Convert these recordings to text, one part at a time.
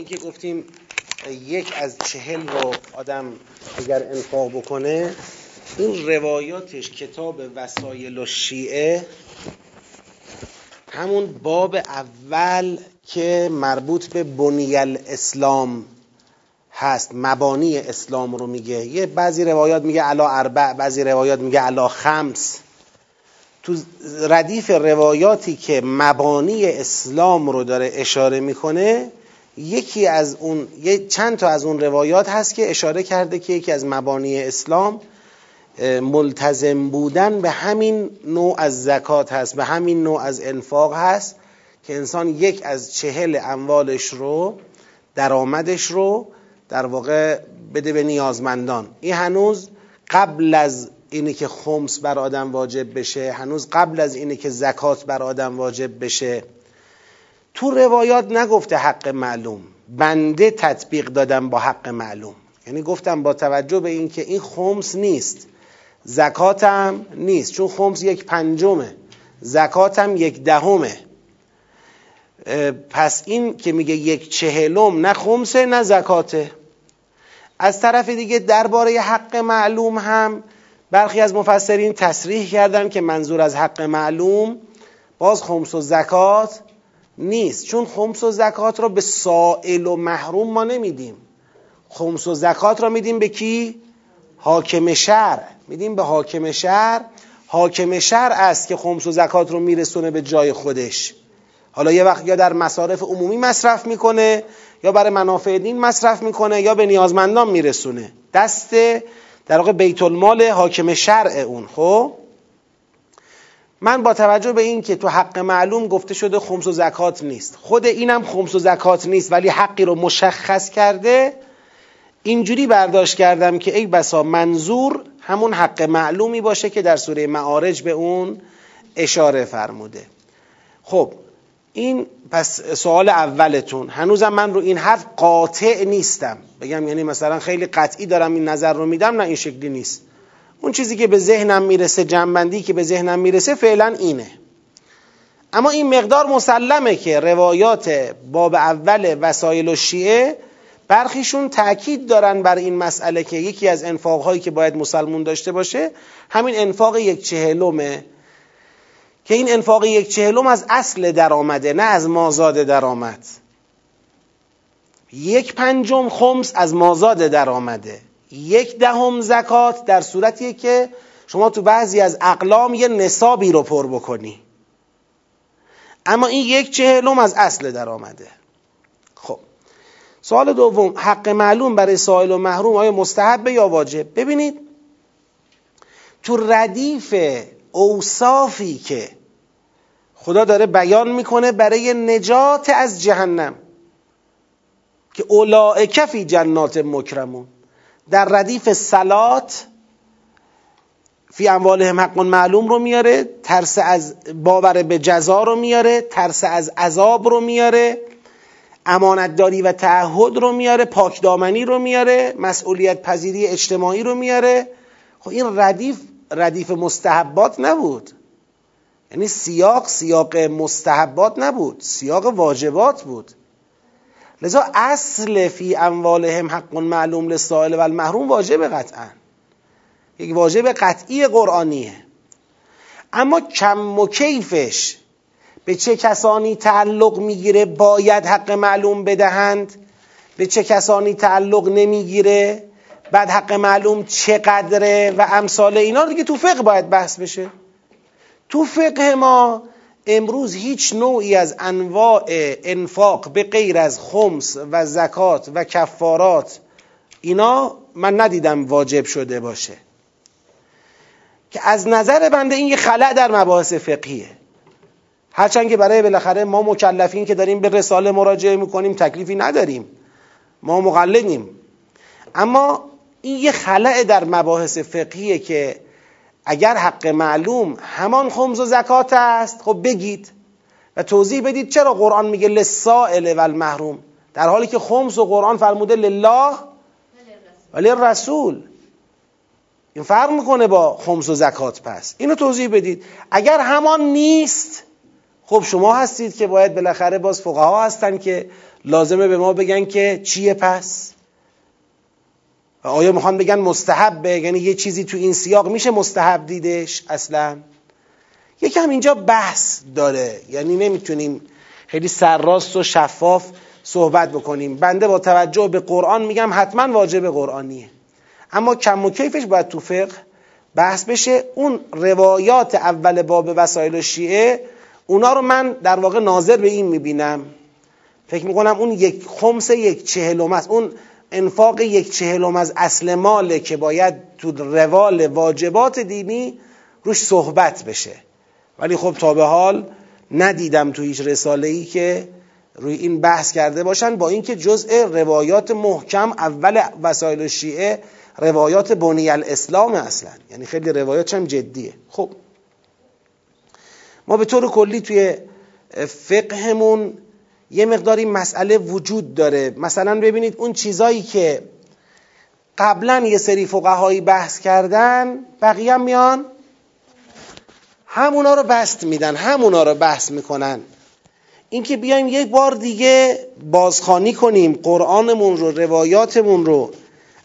این که گفتیم یک از چهل رو آدم اگر انفاق بکنه این روایاتش کتاب وسایل و شیعه همون باب اول که مربوط به بنی الاسلام هست. مبانی اسلام رو میگه. یه بعضی روایات میگه علا اربع بعضی روایات میگه علا خمس. تو ردیف روایاتی که مبانی اسلام رو داره اشاره می‌کنه یکی از اون چند تا از اون روایات هست که اشاره کرده که یکی از مبانی اسلام ملتزم بودن به همین نوع از زکات هست به همین نوع از انفاق هست که انسان یک از چهل اموالش رو درآمدش رو در واقع بده به نیازمندان. این هنوز قبل از اینه که خمس بر آدم واجب بشه هنوز قبل از اینه که زکات بر آدم واجب بشه. تو روایات نگفته حق معلوم. بنده تطبیق دادم با حق معلوم. یعنی گفتم با توجه به اینکه این خمس نیست. زکاتم نیست. چون خمس یک پنجمه. زکاتم یک دهمه. پس این که میگه یک چهلم نه خمسه نه زکاته. از طرف دیگه درباره حق معلوم هم برخی از مفسرین تصریح کردن که منظور از حق معلوم باز خمس و زکات نیست. چون خمس و زکات را به سائل و محروم ما نمیدیم. خمس و زکات را میدیم به کی؟ حاکم شهر. میدیم به حاکم شهر. حاکم شهر است که خمس و زکات رو میرسونه به جای خودش. حالا یه وقت یا در مصارف عمومی مصرف می‌کنه یا برای منافع دین مصرف می‌کنه یا به نیازمندان میرسونه. دست در واقع بیت المال حاکم شرع اون خب؟ من با توجه به این که تو حق معلوم گفته شده خمس و زکات نیست. خود اینم خمس و زکات نیست ولی حقی رو مشخص کرده. اینجوری برداشت کردم که ای بسا منظور همون حق معلومی باشه که در سوره معارج به اون اشاره فرموده. خب این پس سوال اولتون. هنوزم من رو این حرف قاطع نیستم. بگم یعنی مثلا خیلی قطعی دارم این نظر رو میدم نه این شکلی نیست. اون چیزی که به ذهنم می‌رسه جنبندی که به ذهنم می‌رسه فعلا اینه. اما این مقدار مسلمه که روایات باب اول وسایل و شیعه برخیشون تاکید دارن بر این مسئله که یکی از انفاقهایی که باید مسلمون داشته باشه همین انفاق یک چهلمه که این انفاق یک چهلم از اصل درآمده نه از مازاد درآمد. یک پنجم خمس از مازاد درآمده. یک دهم زکات در صورتیه که شما تو بعضی از اقلام یه نصابی رو پر بکنی. اما این یک چهلم از اصل درآمده خب. سوال دوم حق معلوم برای سائل و محروم آیا مستحبه یا واجب؟ ببینید تو ردیف اوصافی که خدا داره بیان می‌کنه برای نجات از جهنم که اولائک فی جنات مکرمون. در ردیف سلات فی اموالهم حق معلوم رو میاره ترس از باور به جزا رو میاره ترس از عذاب رو میاره امانتداری و تعهد رو میاره پاکدامنی رو میاره مسئولیت پذیری اجتماعی رو میاره. خب این ردیف ردیف مستحبات نبود. یعنی سیاق سیاق مستحبات نبود سیاق واجبات بود. لذا اصل فی اموالهم حق معلوم للسائل و المحروم واجب قطعا. یک واجب قطعی قرآنیه. اما کم و کیفش به چه کسانی تعلق می‌گیره باید حق معلوم بدهند؟ به چه کسانی تعلق نمی‌گیره؟ بعد حق معلوم چقدره؟ و امثال اینا دیگه تو فقه باید بحث بشه. تو فقه ما امروز هیچ نوعی از انواع انفاق به غیر از خمس و زکات و کفارات اینا من ندیدم واجب شده باشه. که از نظر بنده این یه خلع در مباحث فقهیه. هرچند که برای بالاخره ما مکلفین که داریم به رساله مراجعه می‌کنیم تکلیفی نداریم. ما مقلدیم. اما این یه خلع در مباحث فقهیه که اگر حق معلوم همان خمز و زکات است خب بگید و توضیح بدید چرا قرآن میگه لسائل و المحروم در حالی که خمس و قرآن فرموده لله ولی رسول این فرق می‌کنه با خمس و زکات پس. اینو توضیح بدید. اگر همان نیست خب شما هستید که باید بالاخره باز فقها هستن که لازمه به ما بگن که چیه پس؟ آیا می‌خوان بگن مستحبه؟ یعنی یه چیزی تو این سیاق میشه مستحب دیدش اصلا؟ یکم اینجا بحث داره. یعنی نمی‌تونیم خیلی سرراست و شفاف صحبت بکنیم. بنده با توجه به قرآن میگم حتما واجب قرآنیه. اما کم و کیفش باید تو فقه بحث بشه. اون روایات اول باب وسایل شیعه اونا رو من در واقع ناظر به این می‌بینم. فکر می‌کنم اون یک خمس یک چهلم است. اون انفاق یک چهلم از اصل ماله که باید تو روال واجبات دینی روش صحبت بشه. ولی خب تا به حال ندیدم تو هیچ رساله ای که روی این بحث کرده باشن با اینکه جزء روایات محکم اول وسایل شیعه روایات بنی الاسلام اصلا. یعنی خیلی روایات هم جدیه. خب. ما به طور کلی توی فقهمون یه مقداری مسئله وجود داره. مثلا ببینید اون چیزایی که قبلا یه سری فقهایی بحث کردن بقیه هم میان همونا رو بست میدن همونا رو بحث می‌کنن. اینکه بیایم یک بار دیگه بازخانی کنیم قرآنمون رو روایاتمون رو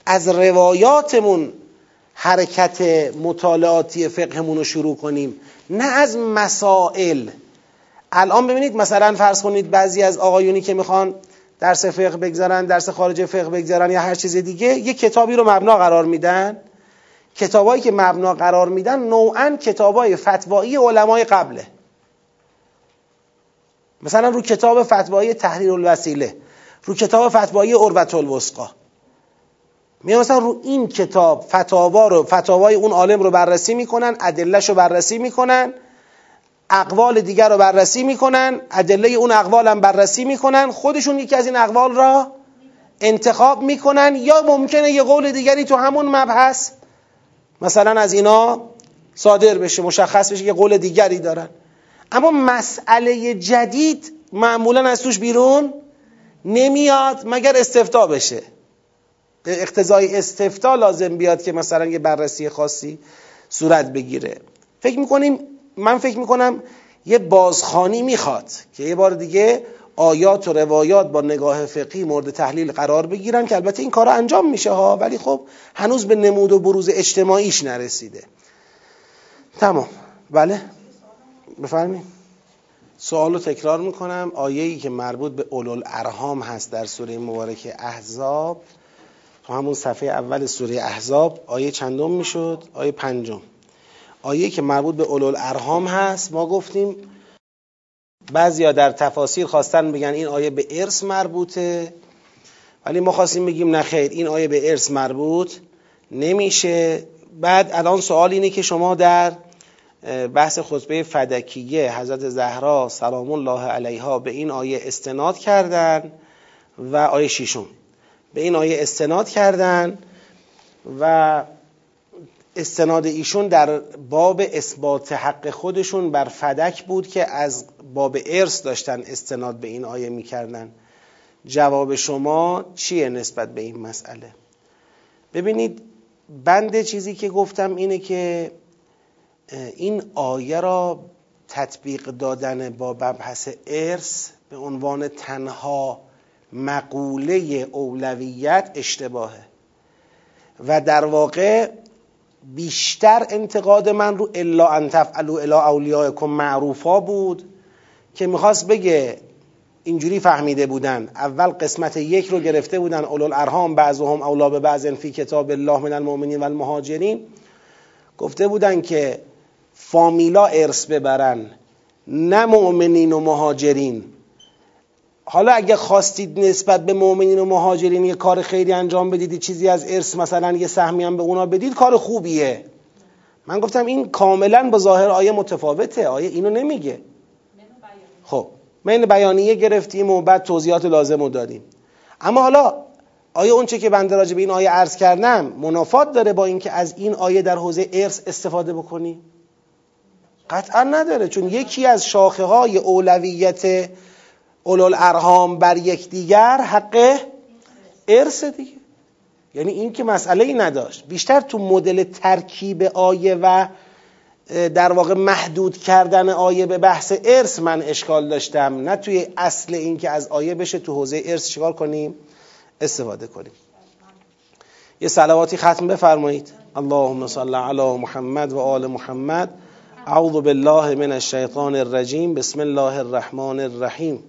از روایاتمون حرکت مطالعاتی فقهمون رو شروع کنیم. نه از مسائل. الان ببینید مثلا فرض کنید بعضی از آقایونی که می‌خوان درس فقه بگذارن درس خارج فقه بگذارن یا هر چیز دیگه یه کتابی رو مبنا قرار میدن. کتابایی که مبنا قرار میدن نوعا کتابای فتوایی علمای قبله. مثلا رو کتاب فتوایی تحریر الوسیله رو کتاب فتوایی عروت الوسقا میان مثلا رو این کتاب فتاوا رو فتاوای اون عالم رو بررسی می‌کنن ادلهش رو بررسی می‌کنن. اقوال دیگر رو بررسی می‌کنن ادله اون اقوال هم بررسی می‌کنن خودشون یکی از این اقوال را انتخاب می‌کنن یا ممکنه یه قول دیگری تو همون مبحث مثلا از اینا صادر بشه مشخص بشه که قول دیگری دارن. اما مسئله جدید معمولا از توش بیرون نمیاد مگر استفتا بشه. اقتضای استفتا لازم بیاد که مثلا یه بررسی خاصی صورت بگیره. فکر می‌کنیم من فکر می‌کنم یه بازخانی می‌خواد که یه بار دیگه آیات و روایات با نگاه فقهی مورد تحلیل قرار بگیرن که البته این کار انجام میشه ها ولی خب هنوز به نمود و بروز اجتماعیش نرسیده. تمام. بله؟ بفرمایید. سوال رو تکرار می‌کنم. آیه‌ای که مربوط به اولو ارهام هست در سوره مبارک احزاب. تو همون صفحه اول سوره احزاب آیه چندم می‌شد؟ آیه پنجم. آیه که مربوط به اولو ارهام هست ما گفتیم بعضیا در تفاسیر خواستن بگن این آیه به ارث مربوطه ولی ما خواستیم بگیم نخیر این آیه به ارث مربوط نمیشه. بعد الان سوال اینه که شما در بحث خطبه فدکیه حضرت زهرا سلام الله علیها به این آیه استناد کردن و آیه شیشون به این آیه استناد کردن و استناد ایشون در باب اثبات حق خودشون بر فدک بود که از باب ارث داشتن استناد به این آیه می‌کردن. جواب شما چیه نسبت به این مسئله؟ ببینید بند چیزی که گفتم اینه که این آیه را تطبیق دادن با مبحث ارث به عنوان تنها مقوله اولویت اشتباهه. و در واقع بیشتر انتقاد من رو الا ان تفعلوا الا اولیاءکم معروفا بود که می‌خواست بگه اینجوری فهمیده بودن. اول قسمت یک رو گرفته بودن اولو الارحام بعضهم اولا به بعض فی کتاب الله من المؤمنین و المهاجرین گفته بودن که فامیلا ارث ببرن نه مؤمنین و مهاجرین. حالا اگه خواستید نسبت به مؤمنین و مهاجرین یه کار خیلی انجام بدید چیزی از ارث مثلا یه سهمی هم به اونا بدید کار خوبیه. من گفتم این کاملا با ظاهر آیه متفاوته. آیه اینو نمیگه. خب من بیانیه گرفتیم و بعد توضیحات لازم رو دادیم. اما حالا آیا اونچه که بنده راجع به این آیه عرض کردم منافات داره با اینکه از این آیه در حوزه ارث استفاده بکنی؟ قطعا نداره چون یکی از شاخه های اولویت اولو ارهام بر یکدیگر حق ارث دیگه. یعنی این که مسئله ای نداشت. بیشتر تو مدل ترکیب آیه و در واقع محدود کردن آیه به بحث ارث من اشکال داشتم. نه توی اصل این که از آیه بشه تو حوزه ارث چیکار کنیم؟ استفاده کنیم. یه صلواتی ختم بفرمایید. اللهم صل علی محمد و آل محمد. اعوذ بالله من الشیطان الرجیم. بسم الله الرحمن الرحیم.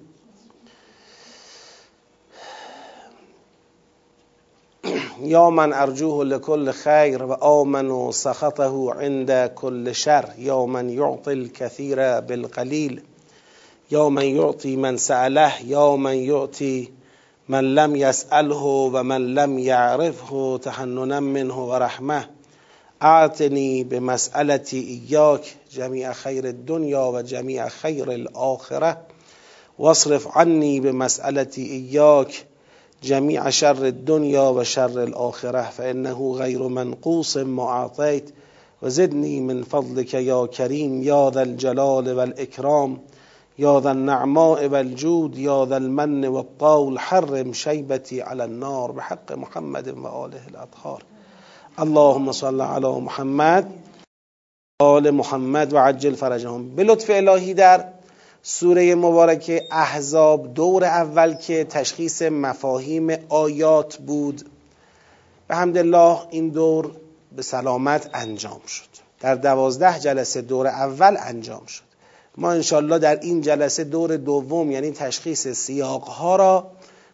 يوما أرجوه لكل خير وأؤمن سخطه عند كل شر. يوما يعطي الكثير بالقليل. يوما يعطي من سأله. يوما يعطي من لم يسأله ومن لم يعرفه تحننا منه ورحمة. أعطني بمسألتي إياك جميع خير الدنيا وجميع خير الآخرة. واصرف عني بمسألتي إياك جمیع شر الدنیا و شر الاخره فانه غیر منقوص ما اعطیت و زدنی من فضلك یا کریم یا ذا الجلال والاکرام یا ذا النعماء والجود یا ذا المن والطول حرم شیبتی على النار بحق محمد و آله الاطهار اللهم صل علی محمد آل محمد و عجل فرجهم. به لطف الهی در سوره مبارکه احزاب دور اول که تشخیص مفاهیم آیات بود. به الله این دور به سلامت انجام شد. در دوازده جلسه دور اول انجام شد. ما انشالله در این جلسه دور دوم یعنی تشخیص سیاقها را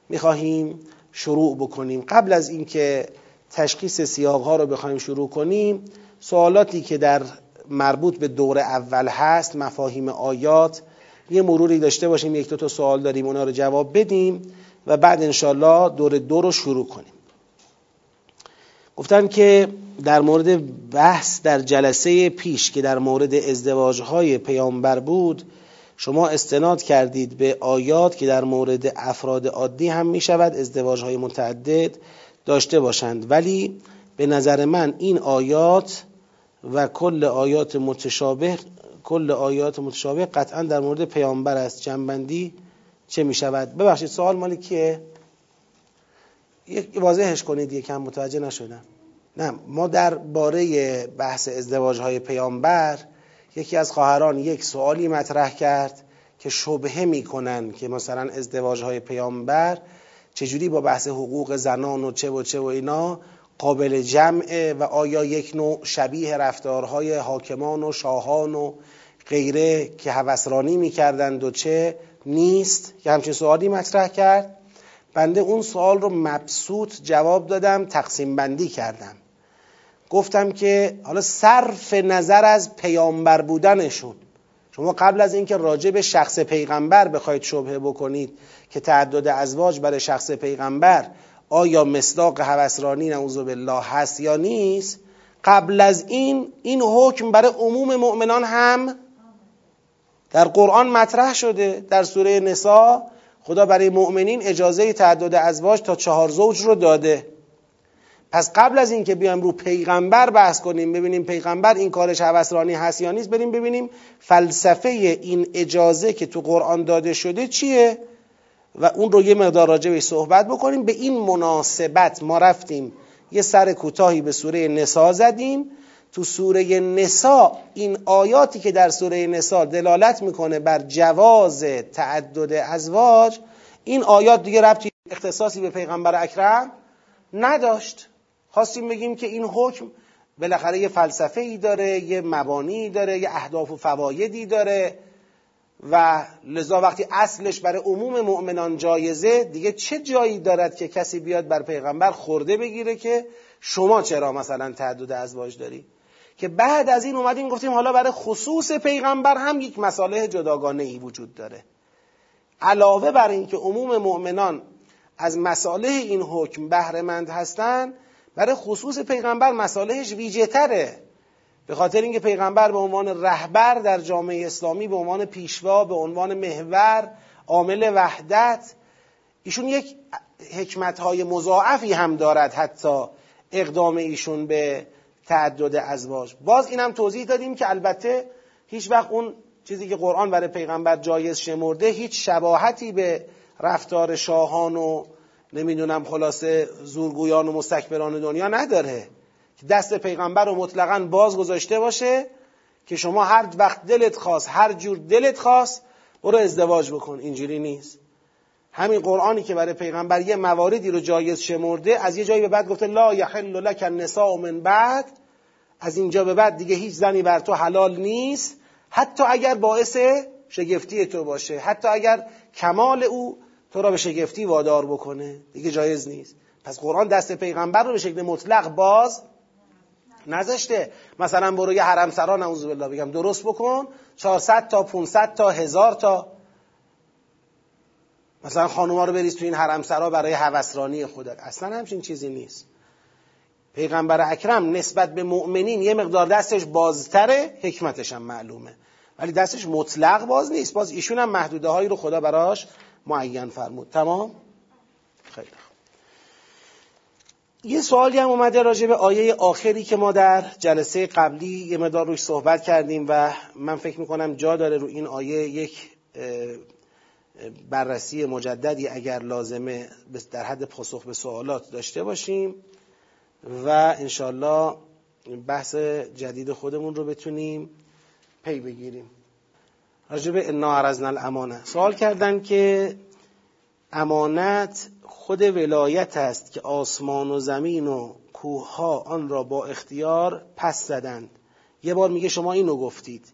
می‌خواهیم شروع بکنیم. قبل از اینکه تشخیص سیاقها رو بخوایم شروع کنیم سوالاتی که در مربوط به دور اول هست مفاهیم آیات یه مروری داشته باشیم یک دو تا سوال داریم اونا رو جواب بدیم و بعد انشالله دور دو رو شروع کنیم. گفتن که در مورد بحث در جلسه پیش که در مورد ازدواجهای پیامبر بود شما استناد کردید به آیات که در مورد افراد عادی هم می شود ازدواجهای متعدد داشته باشند. ولی به نظر من این آیات و کل آیات متشابه کل آیات متشابه قطعا در مورد پیامبر است. جنبندی چه می شود ببخشید سوال مالی کیه؟ یک واضحش کنید یکم متوجه نشدم. نه ما در باره بحث ازدواج های پیامبر یکی از خواهران یک سوالی مطرح کرد که شبهه می‌کنن که مثلا ازدواج های پیامبر چجوری با بحث حقوق زنان و چه و چه و اینا قابل جمعه و آیا یک نوع شبیه رفتارهای حاکمان و شاهان و غیره که هوسرانی می‌کردند و چه نیست؟ که همچین سوالی مطرح کرد. بنده اون سوال رو مبسوط جواب دادم تقسیم بندی کردم. گفتم که حالا صرف نظر از پیامبر بودنشون. شما قبل از اینکه راجع به شخص پیغمبر بخواید شبهه بکنید که تعدد ازواج برای شخص پیغمبر آیا مصداق هوسرانی نعوذ بالله هست یا نیست؟ قبل از این این حکم برای عموم مؤمنان هم در قرآن مطرح شده در سوره نسا خدا برای مؤمنین اجازه تعدد ازواج تا چهار زوج رو داده. پس قبل از اینکه بیایم رو پیغمبر بحث کنیم ببینیم پیغمبر این کارش هوسرانی هست یا نیست بریم ببینیم فلسفه این اجازه که تو قرآن داده شده چیه؟ و اون رو یه مقدار راجع به صحبت بکنیم. به این مناسبت ما رفتیم یه سر کوتاهی به سوره نسا زدیم. تو سوره نسا این آیاتی که در سوره نسا دلالت می‌کنه بر جواز تعدد ازواج این آیات دیگه ربطی اختصاصی به پیغمبر اکرم نداشت. خواستیم بگیم که این حکم بالاخره یه فلسفه ای داره یه مبانی داره یه اهداف و فوایدی داره. و لذا وقتی اصلش برای عموم مؤمنان جایزه دیگه چه جایی دارد که کسی بیاد بر پیغمبر خورده بگیره که شما چرا مثلا تعدد ازواج داری؟ که بعد از این اومدیم گفتیم حالا برای خصوص پیغمبر هم یک مساله جداگانه ای وجود داره. علاوه بر اینکه عموم مؤمنان از مساله این حکم بهرهمند هستند برای خصوص پیغمبر مسالهش ویژه به خاطر اینکه پیغمبر به عنوان رهبر در جامعه اسلامی به عنوان پیشوا به عنوان محور عامل وحدت ایشون یک حکمت های مضاعفی هم دارد حتی اقدام ایشون به تعدد ازواج. باز اینم توضیح دادیم که البته هیچ وقت اون چیزی که قرآن برای پیغمبر جایز شمرده هیچ شباهتی به رفتار شاهان و نمی‌دونم خلاصه زورگویان و مستکبران دنیا نداره. دست پیغمبر رو مطلقا باز گذاشته باشه که شما هر وقت دلت خواست هر جور دلت خواست برو ازدواج بکن. اینجوری نیست. همین قرآنی که برای پیغمبر یه مواردی رو جایز شمرده از یه جایی به بعد گفته لا یحل لک النساء من بعد از اینجا به بعد دیگه هیچ زنی بر تو حلال نیست. حتی اگر باعث شگفتی تو باشه حتی اگر کمال او تو را به شگفتی وادار بکنه دیگه جایز نیست. پس قرآن دست پیغمبر رو به شکل مطلق باز نذاشته. مثلا برو یه حرم سرا نعوذ بالله بگم درست بکن. 400 تا 500 تا هزار تا. مثلا خانوما رو بریز تو این حرم سرا برای هوسرانی خودت اصلا همچین چیزی نیست. پیغمبر اکرم نسبت به مؤمنین یه مقدار دستش بازتره حکمتش هم معلومه. ولی دستش مطلق باز نیست. باز ایشون هم محدوده هایی رو خدا براش معین فرمود. تمام؟ خیلی یه سوالی هم اومده راجع به آیه آخری که ما در جلسه قبلی یه مدار روش صحبت کردیم و من فکر می‌کنم جا داره رو این آیه یک بررسی مجددی اگر لازمه در حد پاسخ به سوالات داشته باشیم و انشالله بحث جدید خودمون رو بتونیم پی بگیریم. راجب انا عرضنا الامانه. سوال کردن که امانت خود ولایت است که آسمان و زمین و کوه ها آن را با اختیار پس زدند. یه بار میگه شما اینو گفتید.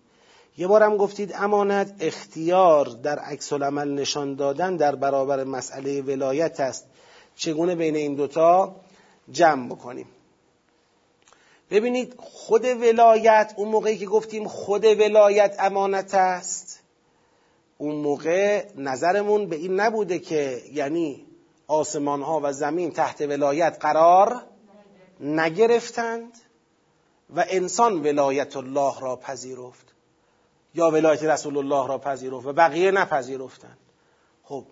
یه بار هم گفتید امانت اختیار در عکس العمل نشان دادن در برابر مسئله ولایت است. چگونه بین این دوتا جمع بکنیم؟ ببینید خود ولایت اون موقعی که گفتیم خود ولایت امانت است اون موقع نظرمون به این نبوده که یعنی آسمان ها و زمین تحت ولایت قرار نگرفتند و انسان ولایت الله را پذیرفت یا ولایت رسول الله را پذیرفت و بقیه نپذیرفتند. خب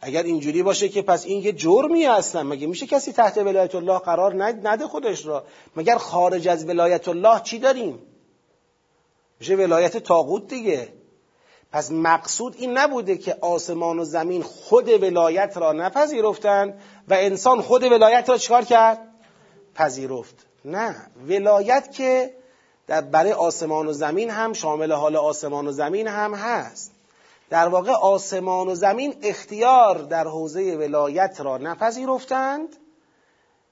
اگر اینجوری باشه که پس این یه جرمی هستن مگه میشه کسی تحت ولایت الله قرار نده خودش را؟ مگر خارج از ولایت الله چی داریم؟ میشه ولایت تاغوت دیگه. پس مقصود این نبوده که آسمان و زمین خود ولایت را نپذیرفتند و انسان خود ولایت را چکار کرد؟ پذیرفت. نه ولایت که در برای آسمان و زمین هم شامل حال آسمان و زمین هم هست. در واقع آسمان و زمین اختیار در حوزه ولایت را نپذیرفتند.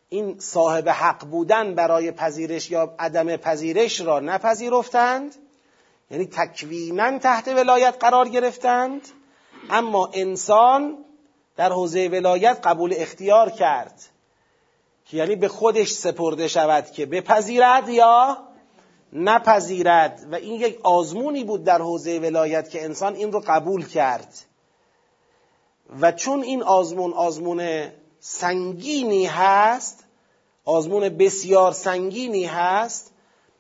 این صاحب حق بودن برای پذیرش یا عدم پذیرش را نپذیرفتند. یعنی تکوینا تحت ولایت قرار گرفتند اما انسان در حوزه ولایت قبول اختیار کرد که یعنی به خودش سپرده شود که بپذیرد یا نپذیرد. و این یک آزمونی بود در حوزه ولایت که انسان این رو قبول کرد. و چون این آزمون آزمون سنگینی هست آزمون بسیار سنگینی هست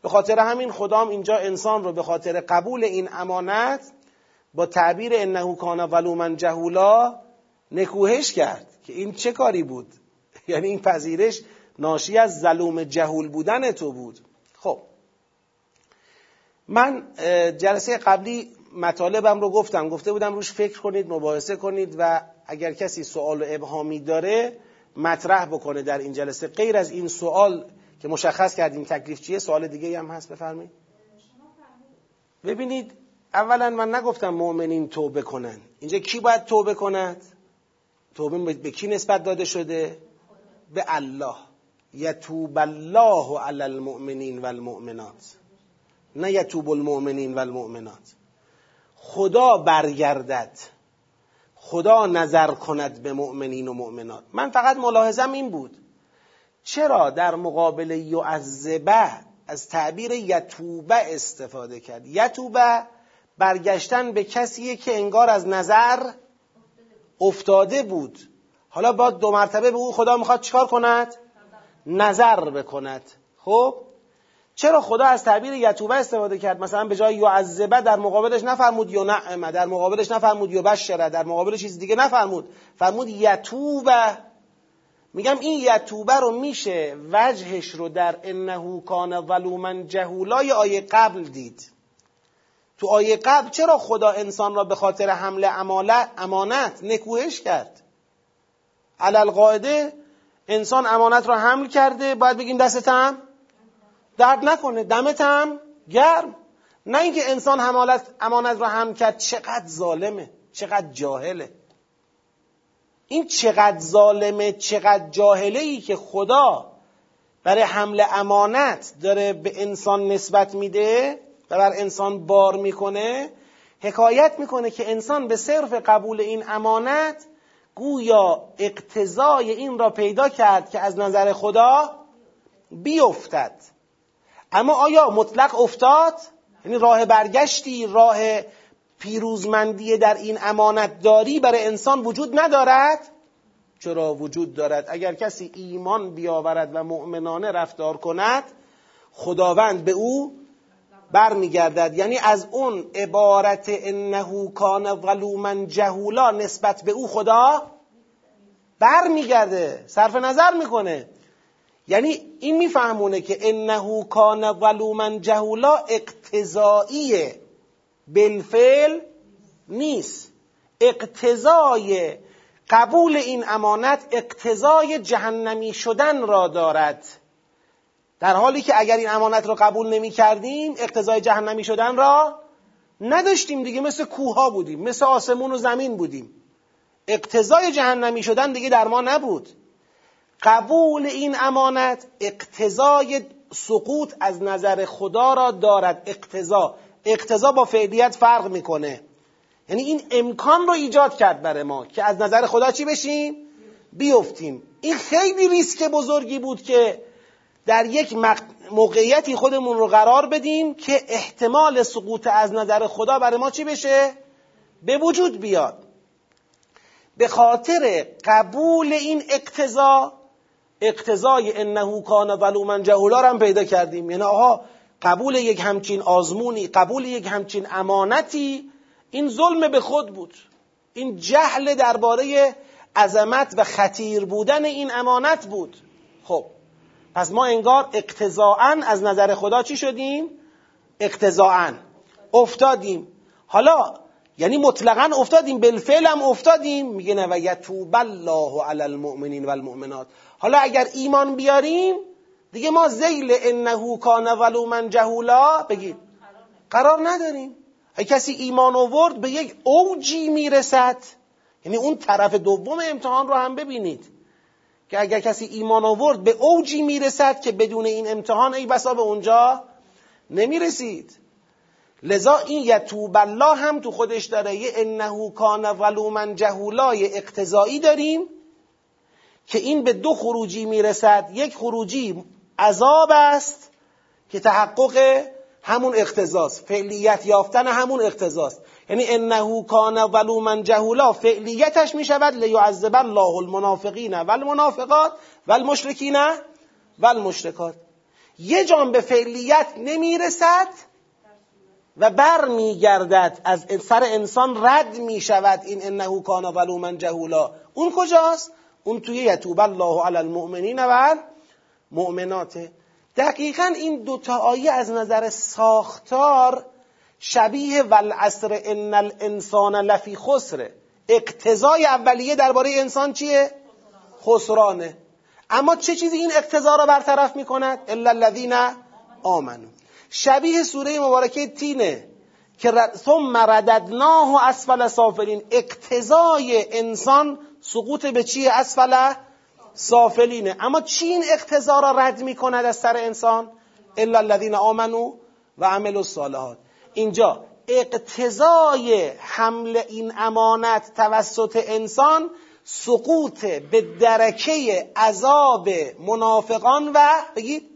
به خاطر همین خدام اینجا انسان رو به خاطر قبول این امانت با تعبیر انه کان ولومن جهولا نکوهش کرد که این چه کاری بود؟ یعنی این پذیرش ناشی از ظلوم جهول بودن تو بود. خب. من جلسه قبلی مطالبم رو گفتم. گفته بودم روش فکر کنید مباحثه کنید و اگر کسی سوال و ابهامی داره مطرح بکنه در این جلسه. غیر از این سوال که مشخص کردیم تکلیف چیه سوال دیگه هم هست بفرمایید. ببینید اولا من نگفتم مؤمنین توبه کنن. اینجا کی باید توبه کند؟ توبه به کی نسبت داده شده؟ به الله. یتوب الله علی المؤمنین و المؤمنات نه یتوب المؤمنین و المؤمنات خدا برگردد. خدا نظر کند به مؤمنین و مؤمنات. من فقط ملاحظم این بود. چرا در مقابل یعذبه از تعبیر یتوبه استفاده کرد؟ یتوبه برگشتن به کسیه که انگار از نظر افتاده بود. حالا با دو مرتبه به او خدا می‌خواد چیکار کند؟ نظر بکند. خب؟ چرا خدا از تعبیر یتوبه استفاده کرد؟ مثلا به جای یعذبه در مقابلش نفرمود نعمه در مقابلش نفرمود یا بشره در مقابل چیز دیگه نفرمود. فرمود یتوبه میگم این یتوبه رو میشه وجهش رو در انه کان ظلوما جهولای آیه قبل دید. تو آیه قبل چرا خدا انسان را به خاطر حمل امانت نکوهش کرد؟ علل قاعده انسان امانت را حمل کرده باید بگیم دستتم درد نکنه دمتم گرم؟ نه اینکه انسان همالت امانت رو هم کرد چقدر ظالمه چقدر جاهله. این چقدر ظالمه چقدر جاهله ای که خدا برای حمل امانت داره به انسان نسبت میده و بر انسان بار می‌کنه حکایت می‌کنه که انسان به صرف قبول این امانت گویا اقتضای این را پیدا کرد که از نظر خدا بیفتد اما آیا مطلق افتاد؟ یعنی راه برگشتی راه پیروزمندی در این امانت داری برای انسان وجود ندارد؟ چرا وجود دارد؟ اگر کسی ایمان بیاورد و مؤمنانه رفتار کند خداوند به او برمیگردد. یعنی از اون عبارت انه کان ظلوما جهولا نسبت به او خدا برمیگرده صرف نظر می‌کنه. یعنی این میفهمونه که انه کان ظلوما جهولا اقتضاییه. بالفعل نیست. اقتضای قبول این امانت اقتضای جهنمی شدن را دارد. در حالی که اگر این امانت را قبول نمی کردیم اقتضای جهنمی شدن را نداشتیم دیگه. مثل کوها بودیم مثل آسمون و زمین بودیم. اقتضای جهنمی شدن دیگه در ما نبود. قبول این امانت اقتضای سقوط از نظر خدا را دارد. اقتضا اقتضا با فعلیت فرق می‌کنه. یعنی این امکان رو ایجاد کرد برای ما که از نظر خدا چی بشیم؟ بیفتیم. این خیلی ریسک بزرگی بود که در یک موقعیتی خودمون رو قرار بدیم که احتمال سقوط از نظر خدا برای ما چی بشه؟ به وجود بیاد. به خاطر قبول این اقتضا اقتضای انه کان ظلوما جهولا هم پیدا کردیم. یعنی آها قبول یک همچین آزمونی قبول یک همچین امانتی این ظلم به خود بود. این جهل درباره عظمت و خطیر بودن این امانت بود. خب پس ما انگار اقتضاعا از نظر خدا چی شدیم؟ اقتضاعا افتادیم. حالا یعنی مطلقا افتادیم بالفعل هم افتادیم. میگه نه و یتوب الله علی المؤمنین و المؤمنات حالا اگر ایمان بیاریم دیگه ما زیل انه کان ظلوما جهولا. بگید. قرار نداریم. اگه کسی ایمان آورد به یک اوجی می‌رسد. یعنی اون طرف دوم امتحان رو هم ببینید. که اگر کسی ایمان آورد به اوجی می‌رسد که بدون این امتحان ای بسا به اونجا نمی‌رسید. لذا این یتوب الله هم تو خودش داره. یه انه کان ظلوما جهولای اقتضایی داریم که این به دو خروجی می‌رسد. یک خروجی عذاب است که تحقق همون اقتضاست فعلیت یافتن همون اقتضاست یعنی انه کان ظلوما جهولا فعلیتش می شود لیعذب الله المنافقین و المنافقات و المشرکین و المشرکات یه جان به فعلیت نمی‌رسد و بر میگردد از سر انسان رد می شود این انه کان ظلوما جهولا. اون کجاست؟ اون توی یتوب الله علی المؤمنین و مؤمناته دقیقا این دوتا آیه از نظر ساختار شبیه والعصر ان الانسان لفی خسره اقتضای اولیه درباره انسان چیه؟ خسرانه. اما چه چیزی این اقتضا را برطرف می‌کند؟ الا الذین آمنو شبیه سوره مبارکه تینه که ثم رددناه اسفل سافلین اقتضای انسان سقوط به چیه اسفل؟ سافلینه. اما چی این اقتضا را رد می‌کند از سر انسان؟ الا الذین آمنو و عملوا الصالحات. اینجا اقتضای حمل این امانت توسط انسان سقوط به درکه عذاب منافقان و بگید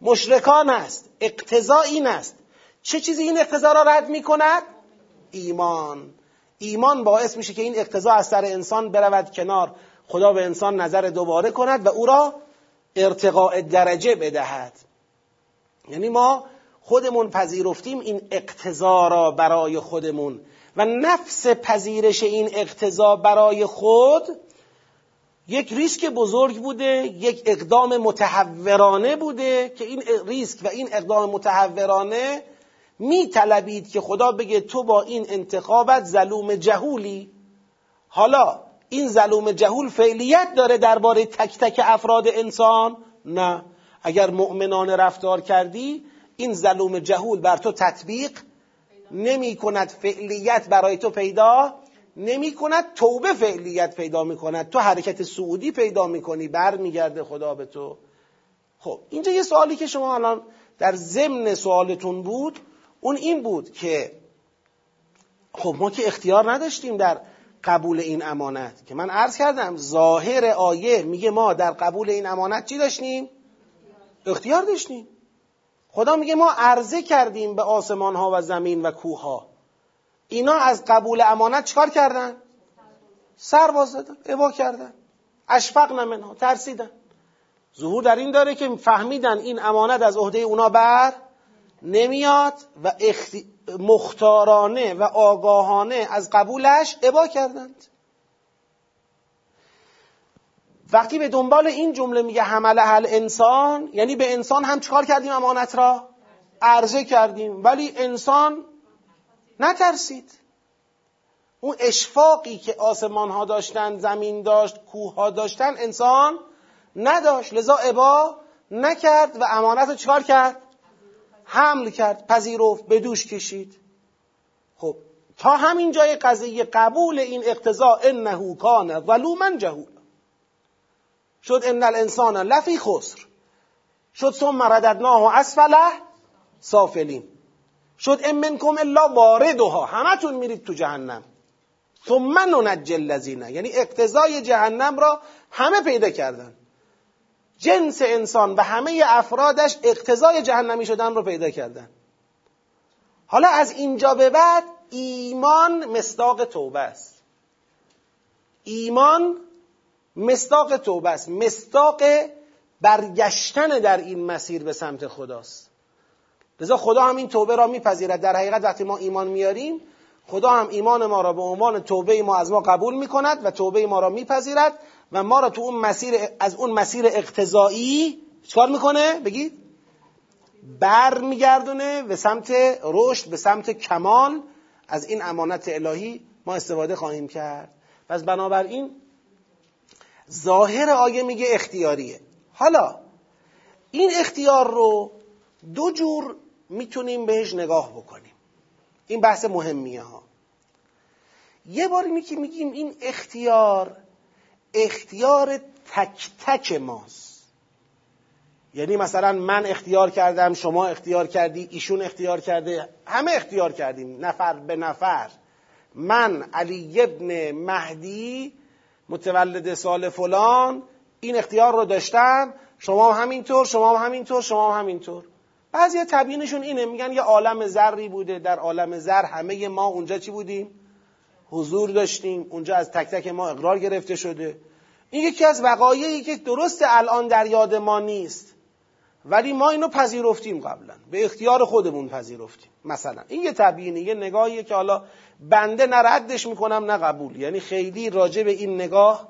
مشرکان است. اقتضا این است. چه چیزی این اقتضا را رد می کند؟ ایمان. ایمان باعث میشه که این اقتضا از سر انسان برود کنار. خدا به انسان نظر دوباره کند و او را ارتقاء درجه بدهد. یعنی ما خودمون پذیرفتیم این اقتضا را برای خودمون و نفس پذیرش این اقتضا برای خود یک ریسک بزرگ بوده یک اقدام متحورانه بوده که این ریسک و این اقدام متحورانه می طلبید که خدا بگه تو با این انتخابت ظلوم جهولی. حالا این ظلوم جهول فعلیت داره درباره تک تک افراد انسان؟ نه. اگر مؤمنان رفتار کردی این ظلوم جهول بر تو تطبیق نمی کند فعلیت برای تو پیدا نمی کند توبه فعلیت پیدا می کند. تو حرکت سعودی پیدا می کنی بر میگرده خدا به تو. خب اینجا یه سوالی که شما الان در ضمن سوالتون بود اون این بود که خب ما که اختیار نداشتیم در قبول این امانت. که من عرض کردم ظاهر آیه میگه ما در قبول این امانت چی داشتیم؟ اختیار داشتیم. خدا میگه ما عرضه کردیم به آسمان ها و زمین و کوه ها اینا از قبول امانت چکار کردن؟ سر باز دادن ابا کردن. اشفق منها ترسیدن. ظهور در این داره که فهمیدن این امانت از عهده اونا بر نمیاد و مختارانه و آگاهانه از قبولش ابا کردند. وقتی به دنبال این جمله میگه حمل حل انسان یعنی به انسان هم چکار کردیم امانت را؟ عرضه کردیم. ولی انسان نترسید. اون اشفاقی که آسمان ها داشتن زمین داشت کوه ها داشتن انسان نداشت. لذا ابا نکرد و امانت رو چکار کرد؟ حمل کرد پذیرفت به دوش کشید. خب تا همین جای قضیه قبول این اقتضا انه کان ظلوما جهول شد ان الانسان لفی خسر. شد ثم رددناه اسفله سافلین. شد ام منکم الا واردها. همتون میرید تو جهنم. ثم ننجی الذین. یعنی اقتضای جهنم را همه پیدا کردن. جنس انسان و همه افرادش اقتضای جهنمی شدن رو پیدا کردن. حالا از اینجا به بعد ایمان مصداق توبه است. ایمان مصداق توبه است. مصداق برگشتن در این مسیر به سمت خداست. لذا خدا هم این توبه را میپذیرد. در حقیقت وقتی ما ایمان میاریم خدا هم ایمان ما را به عنوان توبه ما از ما قبول می‌کند و توبه ما را میپذیرد. و ما را تو اون مسیر از اون مسیر اقتضایی چکار می‌کنه؟ بگید. بر میگردونه به سمت رشد به سمت کمال. از این امانت الهی ما استفاده خواهیم کرد. پس بنابراین ظاهر آیه میگه اختیاریه. حالا این اختیار رو دو جور می‌تونیم بهش نگاه بکنیم. این بحث مهمیه ها. یه باری میگیم این اختیار اختیار تک تک ماست. یعنی مثلا من اختیار کردم شما اختیار کردی ایشون اختیار کرده همه اختیار کردیم نفر به نفر. من علی ابن مهدی متولد سال فلان این اختیار رو داشتم شما هم همینطور شما هم همینطور شما هم همینطور. بعضی تبیینشون اینه میگن یه عالم ذری بوده در عالم ذر همه ما اونجا چی بودیم؟ حضور داشتیم اونجا از تک تک ما اقرار گرفته شده. این یکی از وقایعی که درست الان در یاد ما نیست. ولی ما اینو پذیرفتیم قبلا. به اختیار خودمون پذیرفتیم. مثلا این یه تبیینه یه نگاهیه که حالا بنده نه ردش می‌کنم نه قبول. یعنی خیلی راجع به این نگاه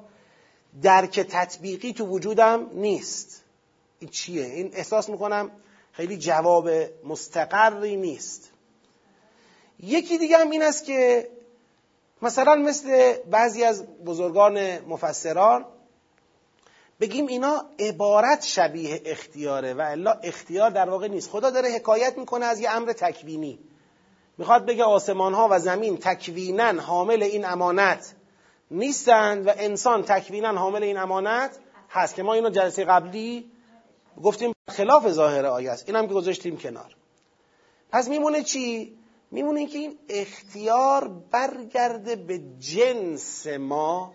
درک تطبیقی تو وجودم نیست. این چیه؟ این احساس می‌کنم خیلی جواب مستقری نیست. یکی دیگه هم این است که مثلا مثل بعضی از بزرگان مفسران بگیم اینا عبارت شبیه اختیاره و الا اختیار در واقع نیست. خدا داره حکایت می‌کنه از یه امر تکوینی. می‌خواد بگه آسمان ها و زمین تکوینا حامل این امانت نیستند و انسان تکوینا حامل این امانت هست که ما اینو جلسه قبلی گفتیم خلاف ظاهر آیه است. اینم که گذاشتیم کنار. پس میمونه چی؟ میمونه که این اختیار برگرده به جنس ما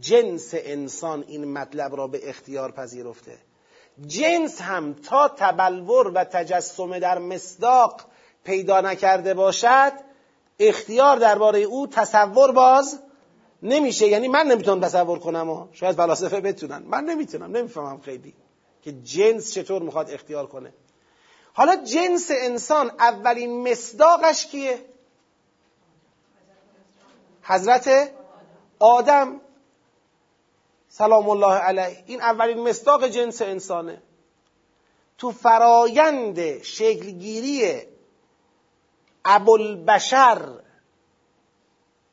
جنس انسان این مطلب را به اختیار پذیرفته. جنس هم تا تبلور و تجسم در مصداق پیدا نکرده باشد اختیار درباره او تصور باز نمیشه. یعنی من نمی‌تونم تصور کنم و شاید فلاسفه بتونن. من نمی‌تونم نمی‌فهمم خیلی که جنس چطور می‌خواد اختیار کنه. حالا جنس انسان اولین مصداقش کیه؟ حضرت آدم. سلام الله علیه. این اولین مصداق جنس انسانه. تو فرایند شکلگیری ابوالبشر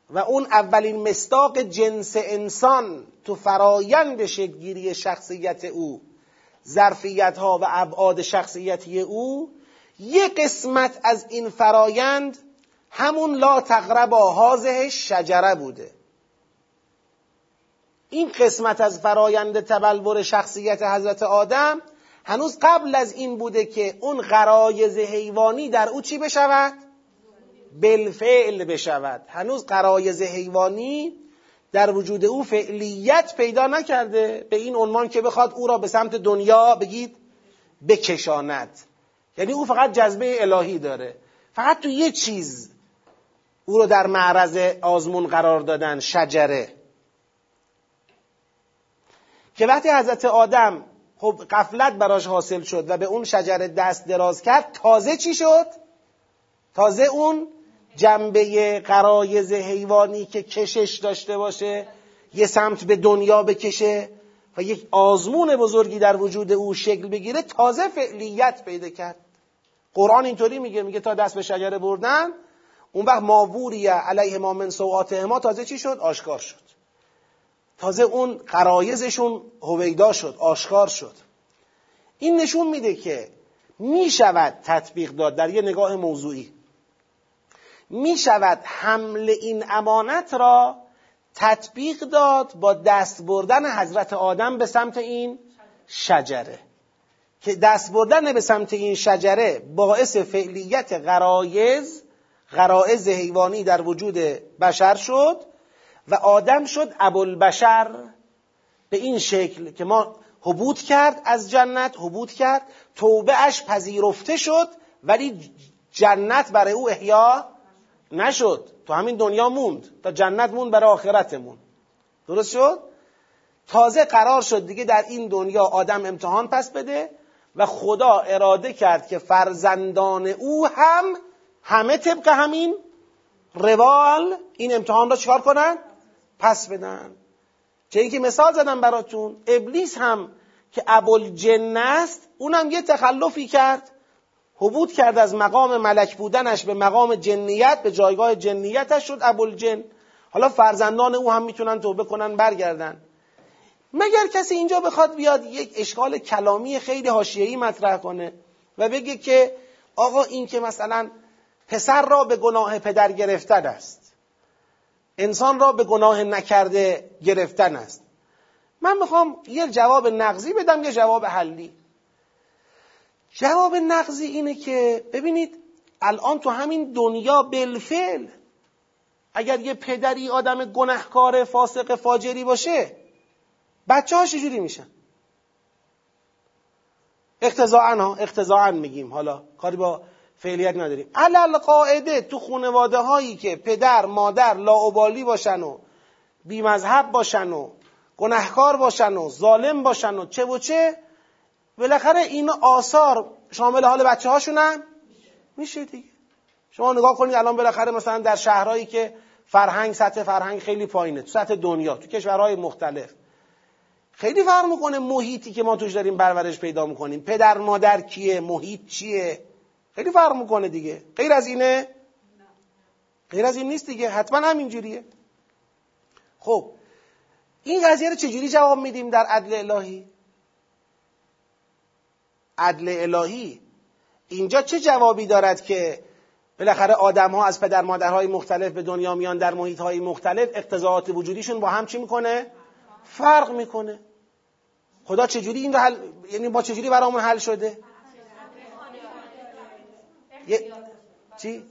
و اون اولین مصداق جنس انسان تو فرایند شکلگیری شخصیت او ظرفیت ها و ابعاد شخصیتی او یه قسمت از این فرایند همون لا تقرب هازه شجره بوده این قسمت از فرایند تبلور شخصیت حضرت آدم هنوز قبل از این بوده که اون قرایز حیوانی در او چی بشود؟ بالفعل بشود هنوز قرایز حیوانی در وجود او فعلیت پیدا نکرده. به این عنوان که بخواد او را به سمت دنیا بگید بکشاند. یعنی او فقط جذبه الهی داره. فقط تو یه چیز او رو در معرض آزمون قرار دادن شجره. که وقتی حضرت آدم خب قفلت براش حاصل شد و به اون شجره دست دراز کرد تازه چی شد؟ تازه اون جنبه قرایز حیوانی که کشش داشته باشه یه سمت به دنیا بکشه و یک آزمون بزرگی در وجود او شکل بگیره تازه فعلیت پیدا کرد. قرآن اینطوری میگه میگه تا دست به شجره بردن اون وقت ماووری علیه ما من سوعات ما تازه چی شد؟ آشکار شد. تازه اون قرایزشون هویدا شد آشکار شد. این نشون میده که می‌شود تطبیق داد در یه نگاه موضوعی. می‌شود حمل این امانت را تطبیق داد با دست بردن حضرت آدم به سمت این شجره. که دست بردن به سمت این شجره باعث فعلیت غرایز غرائز حیوانی در وجود بشر شد و آدم شد ابوالبشر به این شکل که ما حبود کرد از جنت حبود کرد توبه اش پذیرفته شد ولی جنت برای او احیا نشد. تو همین دنیا موند. تا جنت موند برای آخرتمون. درست شد؟ تازه قرار شد دیگه در این دنیا آدم امتحان پس بده و خدا اراده کرد که فرزندان او هم همه طبق همین روال این امتحان را چکار کنن؟ پس بدن. چه اینکه مثال زدم براتون. ابلیس هم که ابوالجن است اونم یه تخلفی کرد. حبود کرد از مقام ملک بودنش به مقام جنیت به جایگاه جنیتش شد ابوالجن. حالا فرزندان او هم می‌تونن توبه کنن برگردن. مگر کسی اینجا بخواد بیاد یک اشکال کلامی خیلی حاشیه‌ای مطرح کنه و بگه که آقا این که مثلا پسر را به گناه پدر گرفتن است انسان را به گناه نکرده گرفتن است. من می‌خوام یه جواب نقضی بدم یه جواب حلی. جواب نقضی اینه که ببینید الان تو همین دنیا بالفعل اگر یه پدری آدم گنهکار فاسق فاجری باشه بچه ها چجوری میشن؟ اقتضاعا ها اقتضاعا میگیم. حالا کاری با فعلیت نداریم. علل قاعده تو خونواده هایی که پدر مادر لاعبالی باشن و بیمذهب باشن و گنهکار باشن و ظالم باشن و چه و چه بالاخره این آثار شامل حال بچه هاشونن میشه دیگه. شما نگاه کنید الان بالاخره مثلا در شهرهایی که فرهنگ سطح فرهنگ خیلی پایینه تو سطح دنیا تو کشورهای مختلف. خیلی فرق می‌کنه محیطی که ما توش داریم برورش پیدا می‌کنیم. پدر مادر کیه؟ محیط چیه؟ خیلی فرق می‌کنه دیگه. غیر از اینه؟ غیر از این نیست دیگه. حتما همینجوریه. خب این قضیه رو چجوری جواب میدیم در عدل الهی؟ عدل الهی اینجا چه جوابی دارد که بالاخره آدم ها از پدر مادرهای مختلف به دنیا میان در محیط های مختلف اقتضاعات وجودیشون با هم چی می‌کنه؟ فرق می‌کنه خدا چجوری این رو حل یعنی با چجوری برامون حل شده؟ چی؟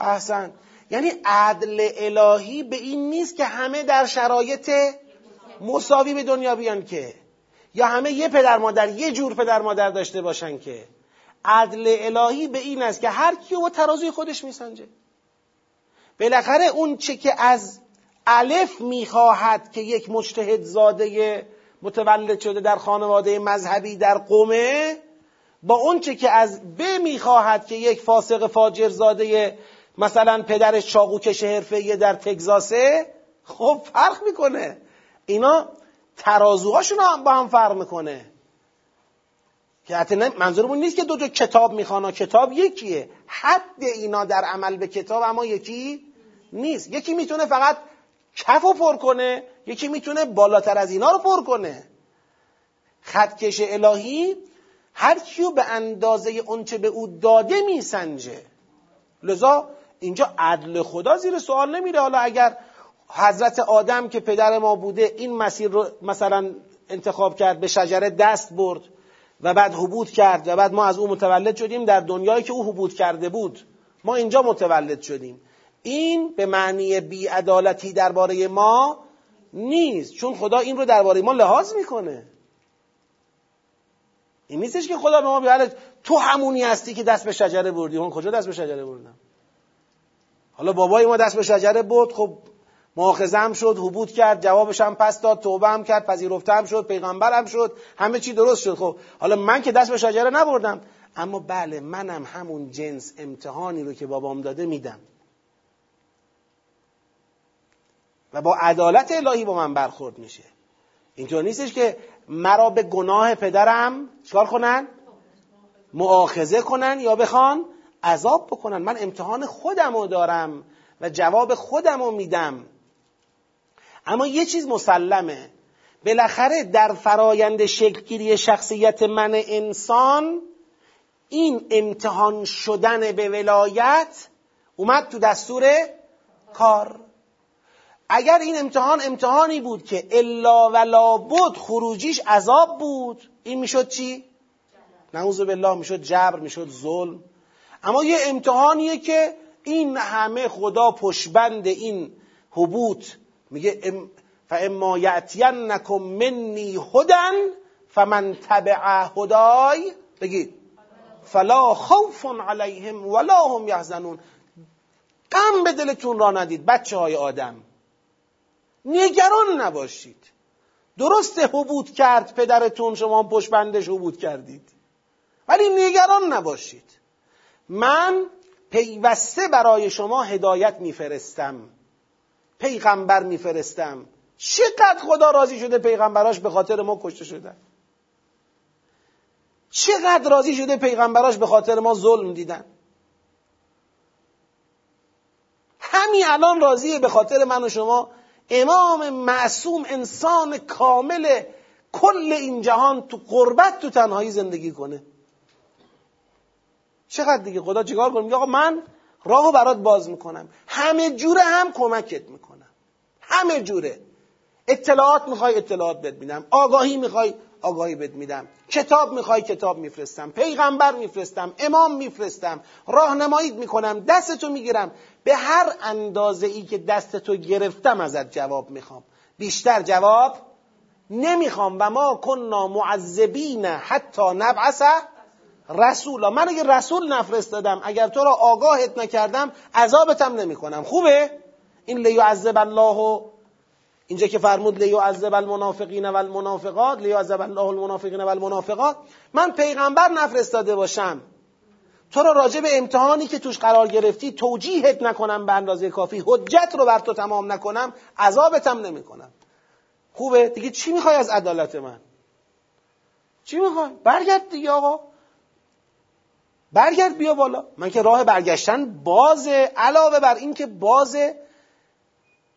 احسن یعنی عدل الهی به این نیست که همه در شرایط مساوی به دنیا بیان که یا همه یه پدر مادر یه جور پدر مادر داشته باشن که عدل الهی به این است که هر کیو با ترازوی خودش میسنجه. بالاخره اون چه که از الف می‌خواهد که یک مجتهد زاده متولد شده در خانواده مذهبی در قومه با اون چه که از ب می‌خواهد که یک فاسق فاجر زاده مثلا پدرش چاقوکش حرفه در تگزاسه خب فرق می‌کنه. اینا ترازوهاشون هم با هم فرق می‌کنه. که حتی منظورمون نیست که دو تا کتاب می‌خوان کتاب یکیه. حد اینا در عمل به کتاب اما یکی نیست. یکی می‌تونه فقط کف رو پر کنه یکی می‌تونه بالاتر از اینا رو پر کنه. خطکش الهی هر کیو به اندازه اونچه به او داده میسنجه. لذا اینجا عدل خدا زیر سوال نمیره. حالا اگر حضرت آدم که پدر ما بوده این مسیر رو مثلا انتخاب کرد به شجره دست برد و بعد حبود کرد و بعد ما از او متولد شدیم در دنیایی که او حبود کرده بود. ما اینجا متولد شدیم. این به معنی بیعدالتی درباره ما نیست چون خدا این رو درباره ما لحاظ می‌کنه. این نیستش که خدا به ما بیاره تو همونی هستی که دست به شجره بردی. من کجا دست به شجره بردم؟ حالا بابای ما دست به شجره برد خب هم شد حبود کرد جوابش هم پس داد توبه هم کرد پذیرفته هم شد پیغمبر هم شد همه چی درست شد. خب حالا من که دست به شجره نبردم اما بله منم همون جنس امتحانی رو که بابام داده میدم. و با عدالت الهی با من برخورد میشه. اینطور نیستش که مرا به گناه پدرم چکار کنن؟ معاخذه کنن یا بخوان عذاب بکنن. من امتحان خودم رو دارم و جواب خودم رو میدم. اما یه چیز مسلمه. بالاخره در فرایند شکلگیری شخصیت من انسان این امتحان شدن به ولایت اومد تو دستور کار. اگر این امتحان امتحانی بود که الا ولا بود خروجیش عذاب بود این می‌شد چی؟ نعوذ بالله می‌شد جبر می‌شد ظلم. اما یه امتحانیه که این همه خدا پشبند این حبوط میگه فاما یاتینکم منی هدن فمن تبع هدای بگید. فلا خوف علیهم ولا هم یحزنون غم به دلتون را ندید بچه های آدم. نگران نباشید. درست حبود کرد پدرتون شما پشت بندش حبود کردید. ولی نگران نباشید. من پیوسته برای شما هدایت میفرستم. پیغمبر میفرستم. چقدر خدا راضی شده پیغمبراش به خاطر ما کشته شدن چقدر راضی شده پیغمبراش به خاطر ما ظلم دیدن. همین الان راضیه به خاطر من و شما. امام معصوم انسان کامل کل این جهان تو قربت تو تنهایی زندگی کنه. چقدر دیگه؟ خدا چیکار کنه؟ میگه آقا من راهو برات باز می‌کنم. همه جوره هم کمکت می‌کنم همه جوره. اطلاعات می‌خوای اطلاعات بد میدم. آگاهی می‌خوای آگاهی بد میدم. کتاب می‌خوای کتاب میفرستم. پیغمبر میفرستم امام میفرستم. راهنماییت می‌کنم دستتو می‌گیرم. به هر اندازه ای که دستتو گرفتم ازت جواب می‌خوام. بیشتر جواب نمی‌خوام. و ما کننا معذبین حتی نبعث رسولا. من اگه رسول نفرستادم اگر تو را آگاهت نکردم عذابتم نمی‌کنم. خوبه؟ این لیعذب الله اینجا که فرمود لیعذب المنافقین و المنافقات لیعذب الله المنافقین و المنافقات من پیغمبر نفرستاده باشم. تو را راجع به امتحانی که توش قرار گرفتی توجیهت نکنم به اندازه کافی. حجت رو بر تو تمام نکنم عذابتم نمی‌کنم. خوبه؟ دیگه چی می‌خوای از عدالت من؟ چی می‌خوای؟ برگرد دیگه آقا. برگرد بیا بالا. من که راه برگشتن بازه علاوه بر این که بازه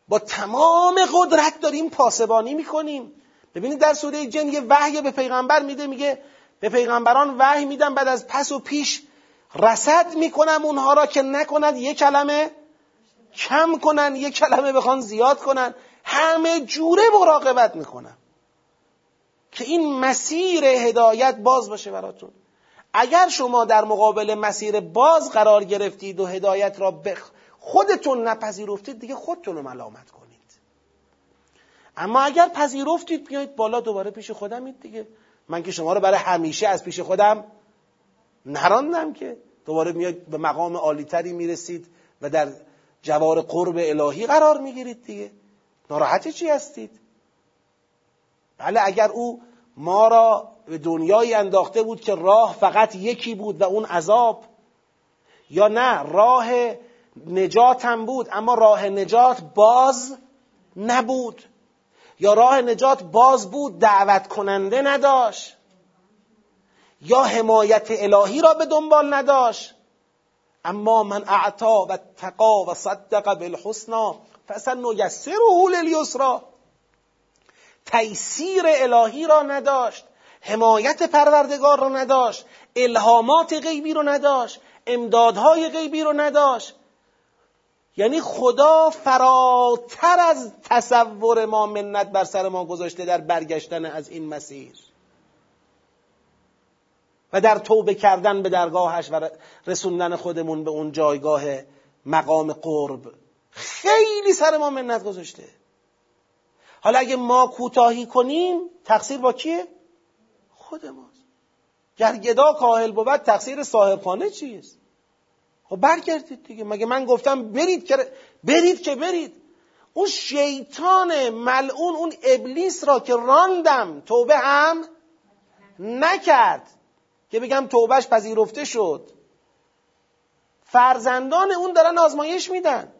با تمام قدرت داریم پاسبانی می‌کنیم. ببینید در سوره جن یه وحی به پیغمبر میده میگه به پیغمبران وحی میدم بعد از پس و پیش رسد می‌کنم اونها را که نکند یه کلمه کم کنن یه کلمه بخوان زیاد کنن همه جوره مراقبت می‌کنم که این مسیر هدایت باز باشه براتون. اگر شما در مقابل مسیر باز قرار گرفتید و هدایت را به خودتون نپذیرفتید دیگه خودتون رو ملامت کنید. اما اگر پذیرفتید بیایید بالا دوباره پیش خودمید دیگه. من که شما رو برای همیشه از پیش خودم نراندم که. دوباره میاد به مقام عالیتری می‌رسید و در جوار قرب الهی قرار می‌گیرید دیگه. ناراحت چی هستید؟ بله اگر او ما را به دنیایی انداخته بود که راه فقط یکی بود و اون عذاب یا نه راه نجاتم بود اما راه نجات باز نبود. یا راه نجات باز بود دعوت کننده نداشت. یا حمایت الهی را به دنبال نداشت. اما من اعطا و تقا و صدق بالحسنا فسن یسره لیسرا تیسیر الهی را نداشت حمایت پروردگار رو نداشت الهامات غیبی رو نداشت امدادهای غیبی رو نداشت. یعنی خدا فراتر از تصور ما منت بر سر ما گذاشته در برگشتن از این مسیر و در توبه کردن به درگاهش و رسوندن خودمون به اون جایگاه مقام قرب خیلی سر ما منت گذاشته حالا اگه ما کوتاهی کنیم تقصیر با کیه؟ خود ماست گر گدا کاهل بود تقصیر صاحبخانه چیست؟ خب برگردید دیگه. مگه من گفتم برید که برید که برید. اون شیطان ملعون اون ابلیس را که راندم توبه هم نکرد. که بگم توبهش پذیرفته شد. فرزندان اون دارن آزمایش میدن.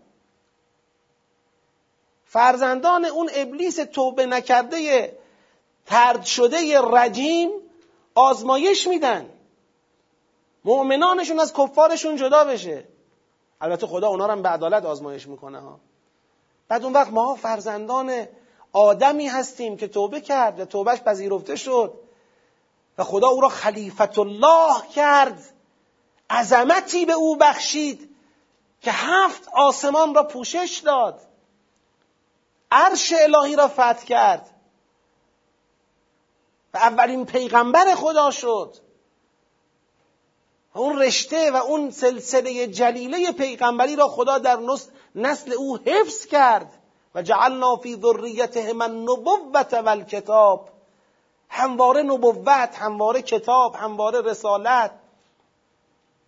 فرزندان اون ابلیس توبه نکرده ترد شده رجیم آزمایش میدن. مؤمنانشون از کفارشون جدا بشه. البته خدا اونا رو هم به عدالت آزمایش می‌کنه ها. بعد اون وقت ما فرزندان آدمی هستیم که توبه کرد و توبهش پذیرفته شد و خدا او را خلیفت الله کرد. عظمتی به او بخشید که هفت آسمان را پوشش داد. عرش الهی را فتح کرد. و اولین پیغمبر خدا شد. و اون رشته و اون سلسله جلیله پیغمبری را خدا در نسل او حفظ کرد. و جعلنا فی ذریته من نبوت و الکتاب. همواره نبوت همواره کتاب همواره رسالت.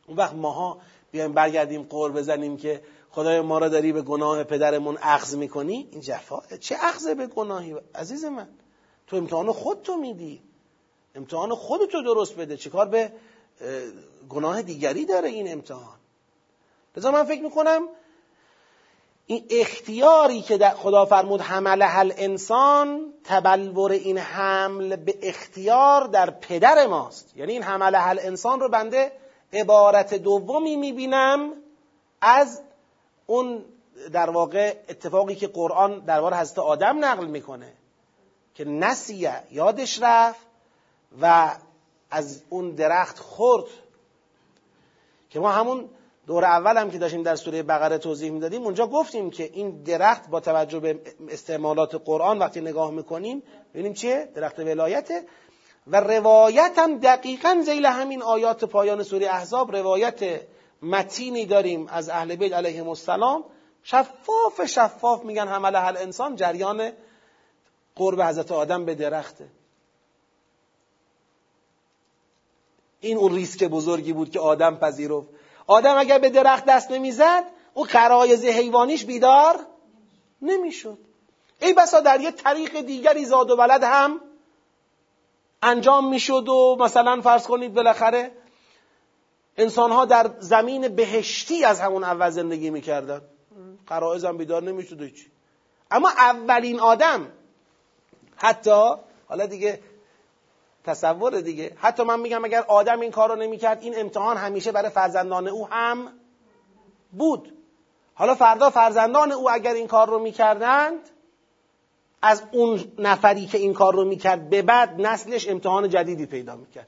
اون وقت ماها بیایم برگردیم قور بزنیم که خدای ما را داری به گناه پدرمون اخذ می‌کنی؟ این جفا چه اخذ به گناهی؟ عزیز من تو امتحان خودتو میدی. امتحان خودتو درست بده. چیکار به گناه دیگری داره این امتحان. لذا من فکر می‌کنم این اختیاری که خدا فرمود حمل هل انسان تبلور این حمل به اختیار در پدر ماست. یعنی این حمل هل انسان رو بنده عبارت دومی می‌بینم از اون در واقع اتفاقی که قرآن درباره حضرت آدم نقل می‌کنه که نسیه یادش رفت و از اون درخت خورد. که ما همون دور اول هم که داشتیم در سوره بقره توضیح می‌دادیم اونجا گفتیم که این درخت با توجه به استعمالات قرآن وقتی نگاه می‌کنیم ببینیم چیه؟ درخت ولایته. و روایت هم دقیقا زیل همین آیات پایان سوره احزاب روایت متینی داریم از اهل بیت علیهم السلام. شفاف شفاف میگن حمل هل انسان جریان قرب حضرت آدم به درخته. این اون ریسک بزرگی بود که آدم پذیرفت. آدم اگر به درخت دست نمی‌زد او قرایز حیوانیش بیدار نمی‌شد. ای بسا در یه طریق دیگری زاد و ولد هم انجام می‌شد و مثلا فرض کنید بالاخره انسان ها در زمین بهشتی از همون اول زندگی می‌کردن. قرائز هم بیدار نمی‌شد چی اما اولین آدم حتی حالا دیگه تصور دیگه. حتی من میگم اگر آدم این کار رو نمی‌کرد این امتحان همیشه برای فرزندان او هم بود. حالا فردا فرزندان او اگر این کار رو می‌کردند از اون نفری که این کار رو می‌کرد به بعد نسلش امتحان جدیدی پیدا می‌کرد.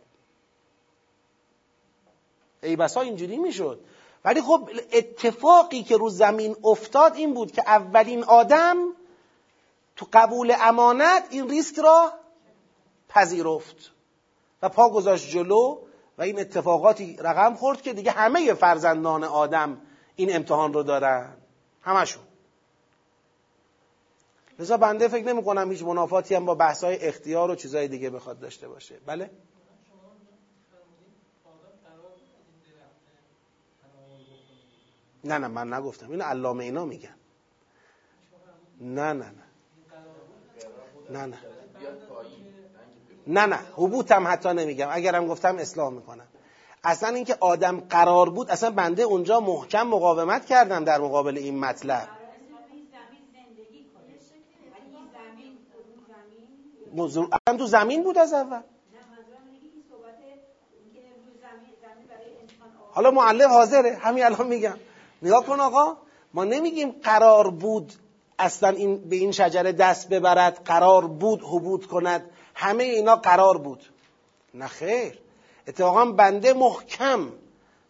ای بسا اینجوری می‌شد. ولی خب اتفاقی که رو زمین افتاد این بود که اولین آدم تو قبول امانت این ریسک را پذیرفت و پا گذاشت جلو و این اتفاقاتی رقم خورد که دیگه همه فرزندان آدم این امتحان رو دارن. همشون. لذا بنده فکر نمی کنم هیچ منافاتی هم با بحثای اختیار و چیزای دیگه بخواد داشته باشه. بله؟ نه نه من نگفتم. اینو علامه اینا میگن. نه نه نه. نه نه. نه نه حبوط هم حتی نمیگم. اگرم گفتم اصلاح می‌کنم. اصلا اینکه آدم قرار بود اصلا بنده اونجا محکم مقاومت کردم در مقابل این مطلب. اصلا تو زمین بود از اول. حالا معلم حاضره. همین الان میگم. نگاه کن آقا. ما نمیگیم قرار بود اصلا این به این شجره دست ببرد قرار بود حبود کند. همه اینا قرار بود. نه خیر. اتفاقا بنده محکم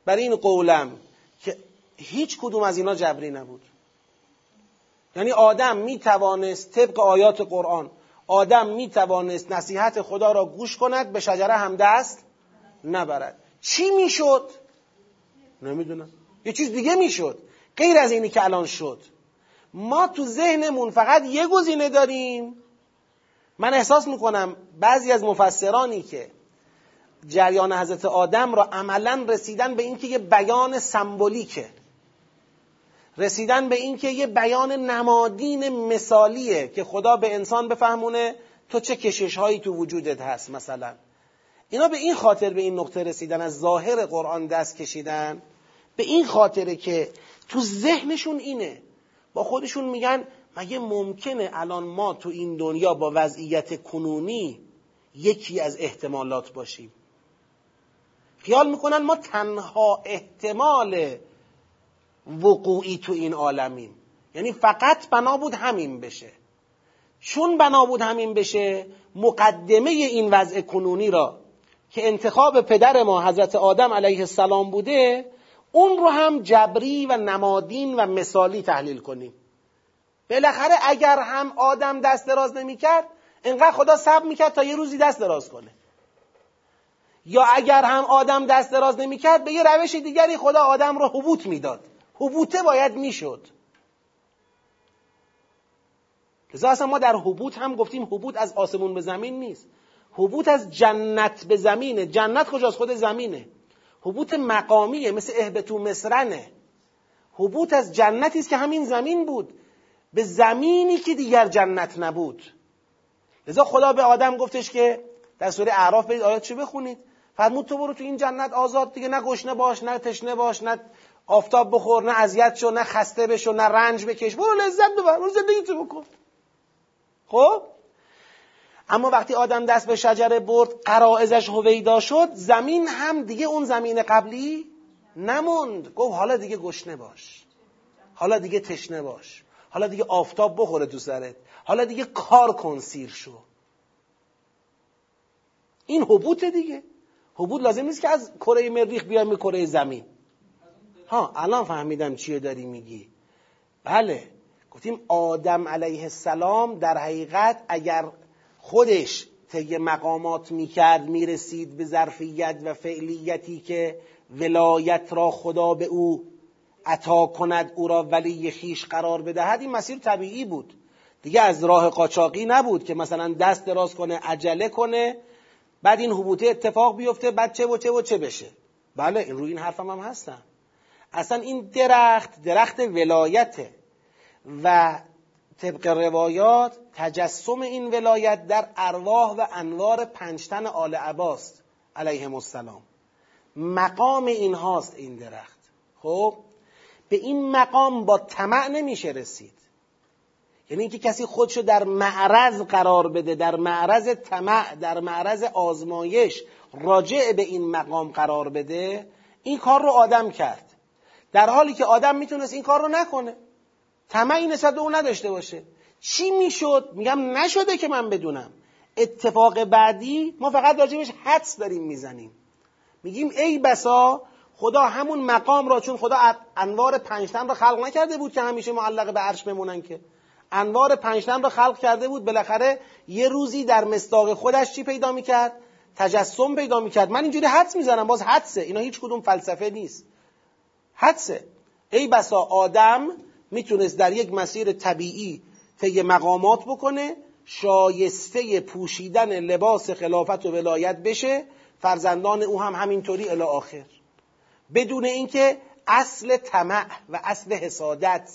بر این قولم که هیچ کدوم از اینا جبری نبود. یعنی آدم می توانست طبق آیات قرآن آدم می توانست نصیحت خدا را گوش کند به شجره هم دست نبرد. چی می‌شد؟ نمی‌دونم. یه چیز دیگه می‌شد. غیر از اینی که الان شد. ما تو ذهنمون فقط یه گزینه داریم. من احساس می‌کنم بعضی از مفسرانی که جریان حضرت آدم را عملا رسیدن به اینکه یه بیان سمبولیکه رسیدن به اینکه یه بیان نمادین مثالیه که خدا به انسان بفهمونه تو چه کشش هایی تو وجودت هست مثلا. اینا به این خاطر به این نقطه رسیدن از ظاهر قرآن دست کشیدن. به این خاطره که تو ذهنشون اینه. با خودشون میگن مگه ممکنه الان ما تو این دنیا با وضعیت کنونی یکی از احتمالات باشیم؟ خیال می‌کنن ما تنها احتمال وقوعی تو این عالمیم. یعنی فقط بنا بود همین بشه. چون بنا بود همین بشه مقدمه این وضع کنونی را که انتخاب پدر ما حضرت آدم علیه السلام بوده اون رو هم جبری و نمادین و مثالی تحلیل کنیم. بالاخره اگر هم آدم دست دراز نمی‌کرد انقدر خدا صبر می‌کرد تا یه روزی دست دراز کنه. یا اگر هم آدم دست دراز نمی‌کرد به یه روش دیگری خدا آدم رو حبوط می‌داد. حبوطه باید می‌شد. لذا اصلا ما در حبوط هم گفتیم حبوط از آسمون به زمین نیست. حبوط از جنت به زمینه. جنت کجاست؟ خود زمینه. حبوط مقامیه مثل اهبتو مصرنه. حبوط از جنتی است که همین زمین بود. به زمینی که دیگر جنت نبود. لذا خدا به آدم گفتش که در سوره اعراف برید آیات چه بخونید. فرمود تو برو تو این جنت آزاد دیگه نه گشنه باش نه تشنه باش نه آفتاب بخور نه اذیت شو نه خسته بشو نه رنج بکش. برو لذت ببر برو زندگی تو بکن. خب؟ اما وقتی آدم دست به شجره برد قرائزش هویدا شد زمین هم دیگه اون زمین قبلی نموند. گفت حالا دیگه گشنه باش. حالا دیگه تشنه باش. حالا دیگه آفتاب بخوره تو سرت. حالا دیگه کار کن سیر شو. این حبوط دیگه. حبوط لازم نیست که از کره مریخ بیایم به کره زمین. ها الان فهمیدم چیه داری میگی. بله گفتیم آدم علیه السلام در حقیقت اگر خودش طی مقامات می‌کرد می‌رسید به ظرفیت و فعلیتی که ولایت را خدا به او عطا کند او را ولی خیش قرار بدهد این مسیر طبیعی بود. دیگه از راه قاچاقی نبود که مثلا دست دراز کنه عجله کنه بعد این حبوطه اتفاق بیفته بعد چه و چه و چه بشه. بله این روی این حرفم هم هستم. اصلا این درخت درخت ولایته و طبق روایات تجسم این ولایت در ارواح و انوار پنجتن آل عباست علیهم السلام. مقام این هاست این درخت. خب؟ به این مقام با طمع نمیشه رسید. یعنی اینکه کسی خودشو در معرض قرار بده در معرض طمع در معرض آزمایش راجع به این مقام قرار بده این کار رو آدم کرد. در حالی که آدم می‌تونست این کار رو نکنه. طمعی نسبت به اون نداشته باشه. چی می‌شد؟ میگم نشده که من بدونم. اتفاق بعدی ما فقط راجبش حدس داریم می‌زنیم. میگیم ای بسا خدا همون مقام را چون خدا انوار پنجتن را خلق نکرده بود که همیشه معلق به عرش بمونن که. انوار پنجتن را خلق کرده بود بالاخره یه روزی در مستاق خودش چی پیدا می‌کرد؟ تجسم پیدا می‌کرد. من اینجوری حدس می‌زنم باز حدسه. اینا هیچ کدوم فلسفه نیست. حدسه. ای بسا آدم می‌تونست در یک مسیر طبیعی طی مقامات بکنه شایسته پوشیدن لباس خلافت و ولایت بشه فرزندان او هم همینطوری الی آخر. بدون اینکه اصل طمع و اصل حسادت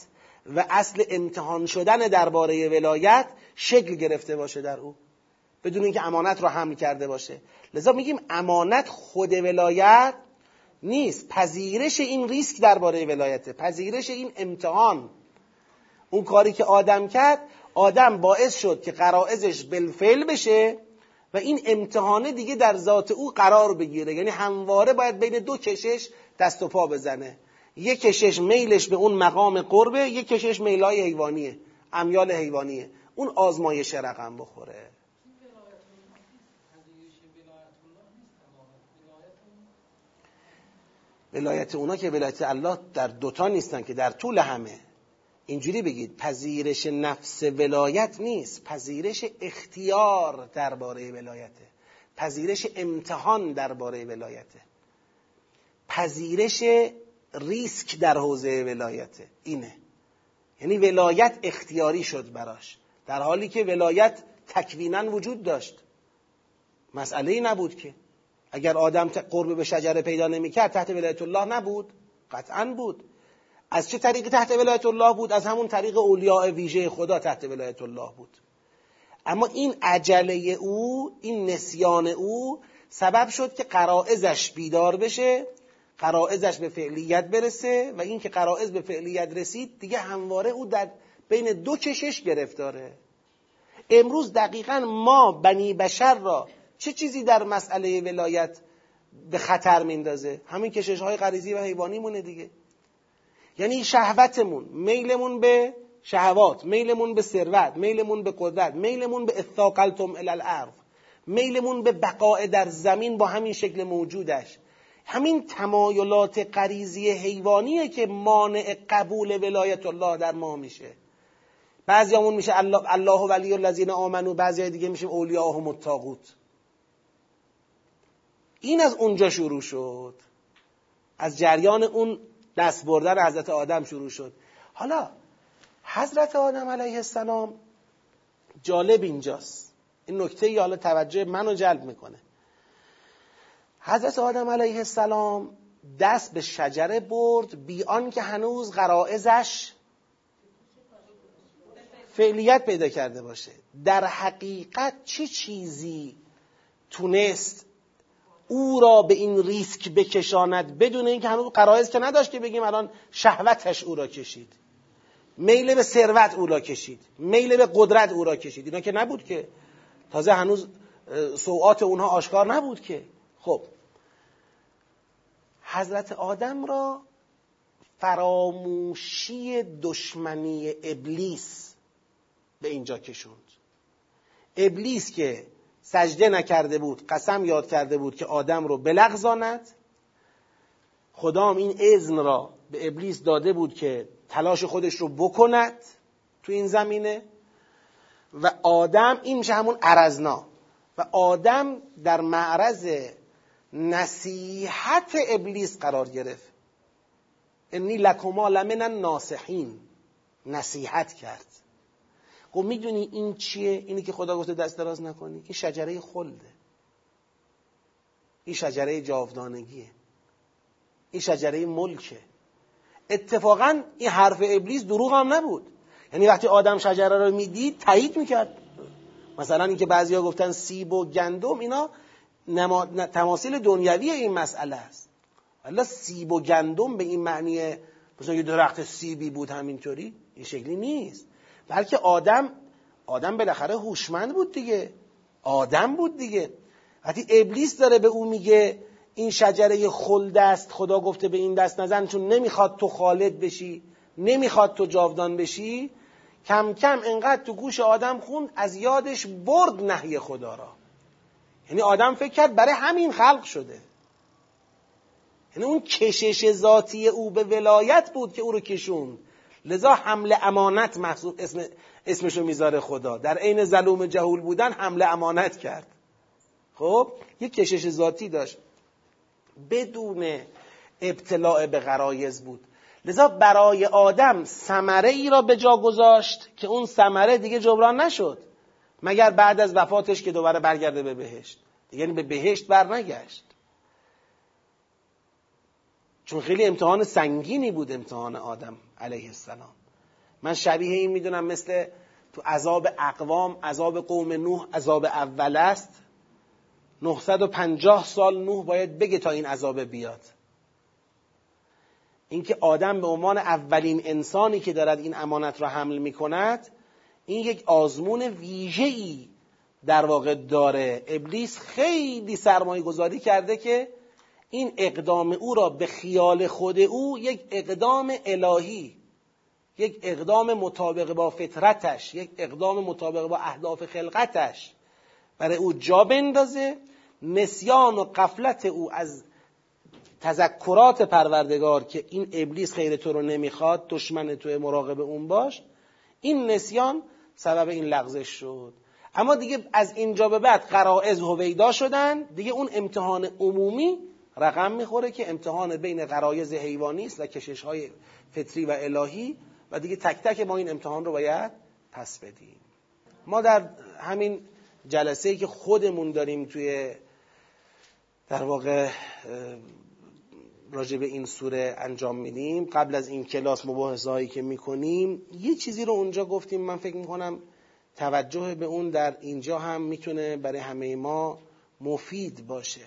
و اصل امتحان شدن درباره ولایت شکل گرفته باشه در او. بدون اینکه امانت را حمل کرده باشه. لذا میگیم امانت خود ولایت نیست. پذیرش این ریسک درباره ولایت پذیرش این امتحان. اون کاری که آدم کرد آدم باعث شد که قرائزش بالفعل بشه و این امتحانه دیگه در ذات او قرار بگیره. یعنی همواره باید بین دو کشش دست و پا بزنه. یک کشش میلش به اون مقام قربه یک کشش میلای حیوانیه. امیال حیوانیه. اون آزمایش رقم بخوره. ولایت اونا که ولایت الله در دوتا نیستن که در طول همه. اینجوری بگید پذیرش نفس ولایت نیست. پذیرش اختیار درباره ولایته. پذیرش امتحان درباره ولایته. پذیرش ریسک در حوزه ولایته اینه. یعنی ولایت اختیاری شد براش. در حالی که ولایت تکوینا وجود داشت. مسئله ای نبود که. اگر آدم قرب به شجره پیدا نمی‌کرد تحت ولایت الله نبود. قطعا بود. از چه طریقی تحت ولایت الله بود؟ از همون طریق اولیاء ویژه خدا تحت ولایت الله بود. اما این عجله او این نسیان او سبب شد که قرائزش بیدار بشه قرائزش به فعلیت برسه و این که قرائز به فعلیت رسید دیگه همواره او در بین دو کشش گرفتاره. امروز دقیقا ما بنی بشر را چه چیزی در مسئله ولایت به خطر میندازه؟ همین کشش های غریزی و حیوانی مونه دیگه. یعنی شهوتمون میلمون به شهوات میلمون به ثروت میلمون به قدرت میلمون به اثاقلتم الالارض میلمون به بقاء در زمین با همین شکل موجودش. همین تمایلات غریزی حیوانیه که مانع قبول ولایت الله در ما میشه. بعضیامون میشه الله, الله ولی الذین آمنو بعضی دیگه میشه اولیاء و الطاغوت. این از اونجا شروع شد. از جریان اون دست بردن حضرت آدم شروع شد. حالا حضرت آدم علیه السلام جالب اینجاست. این نکته حالا توجه منو جلب می‌کنه. حضرت آدم علیه السلام دست به شجره برد بیان که هنوز غرائزش فعلیت پیدا کرده باشه. در حقیقت چه چیزی تونست او را به این ریسک بکشاند بدون اینکه هنوز قرائز که نداشت که بگیم الان شهوتش او را کشید. میل به ثروت او را کشید. میل به قدرت او را کشید. اینا که نبود که. تازه هنوز سوعات اونها آشکار نبود که. خب. حضرت آدم را فراموشی دشمنی ابلیس به اینجا کشوند. ابلیس که سجده نکرده بود قسم یاد کرده بود که آدم رو بلغزاند. خدام این اذن را به ابلیس داده بود که تلاش خودش رو بکند تو این زمینه. و آدم این میشه همون عرزنا و آدم در معرض نصیحت ابلیس قرار گرفت. انی لکما لمن ناسحین نصیحت کرد. خب می‌دونی این چیه؟ اینی که خدا گفته دست دراز نکنی. این شجره خلده. این شجره جاودانگیه. این شجره ملکه. اتفاقا این حرف ابلیس دروغ هم نبود. یعنی وقتی آدم شجره رو می‌دید تایید می‌کرد. مثلا اینکه بعضیا گفتن سیب و گندم اینا نما... تماثیل دنیوی این مسئله است. ولی سیب و گندم به این معنی مثلا یه درخت سیبی بود همینطوری این شکلی نیست. بلکه آدم آدم بالاخره هوشمند بود دیگه. آدم بود دیگه. وقتی ابلیس داره به او میگه این شجره خلد است خدا گفته به این دست نزن چون نمی‌خواد تو خالد بشی نمی‌خواد تو جاودان بشی کم کم انقدر تو گوش آدم خوند از یادش برد نهی خدا را. یعنی آدم فکر کرد برای همین خلق شده. یعنی اون کشش ذاتی او به ولایت بود که او رو کشوند. لذا حمل امانت محسوب اسم اسمشو می‌ذاره خدا. در عین ظلوم جهول بودن حمل امانت کرد. خب؟ یک کشش ذاتی داشت. بدون ابتلاع به غرایز بود. لذا برای آدم ثمره ای را به جا گذاشت که اون ثمره دیگه جبران نشد. مگر بعد از وفاتش که دوباره برگرده به بهشت؟ یعنی به بهشت برنگشت. چون خیلی امتحان سنگینی بود امتحان آدم علیه السلام. من شبیه این می‌دونم مثل تو عذاب اقوام عذاب قوم نوح عذاب اول است. 950 سال نوح باید بگه تا این عذاب بیاد. اینکه آدم به عنوان اولین انسانی که دارد این امانت را حمل می کند این یک آزمون ویژه‌ای در واقع داره. ابلیس خیلی سرمایه گذاری کرده که این اقدام او را به خیال خود او یک اقدام الهی یک اقدام مطابق با فطرتش یک اقدام مطابق با اهداف خلقتش برای او جا بندازه. نسیان و قفلت او از تذکرات پروردگار که این ابلیس خیر تو رو نمی‌خواد دشمن تو مراقب اون باش. این نسیان سبب این لغزش شد. اما دیگه از اینجا به بعد قرائز هویدا شدن دیگه اون امتحان عمومی رقم می‌خوره که امتحان بین قرایز حیوانی است و کشش های فطری و الهی و دیگه تک تک ما این امتحان رو باید پس بدیم. ما در همین جلسه ای که خودمون داریم توی در واقع راجع به این سوره انجام میدیم. قبل از این کلاس مباحثه هایی که می‌کنیم یه چیزی رو اونجا گفتیم. من فکر می‌کنم توجه به اون در اینجا هم می‌تونه برای همه ما مفید باشه.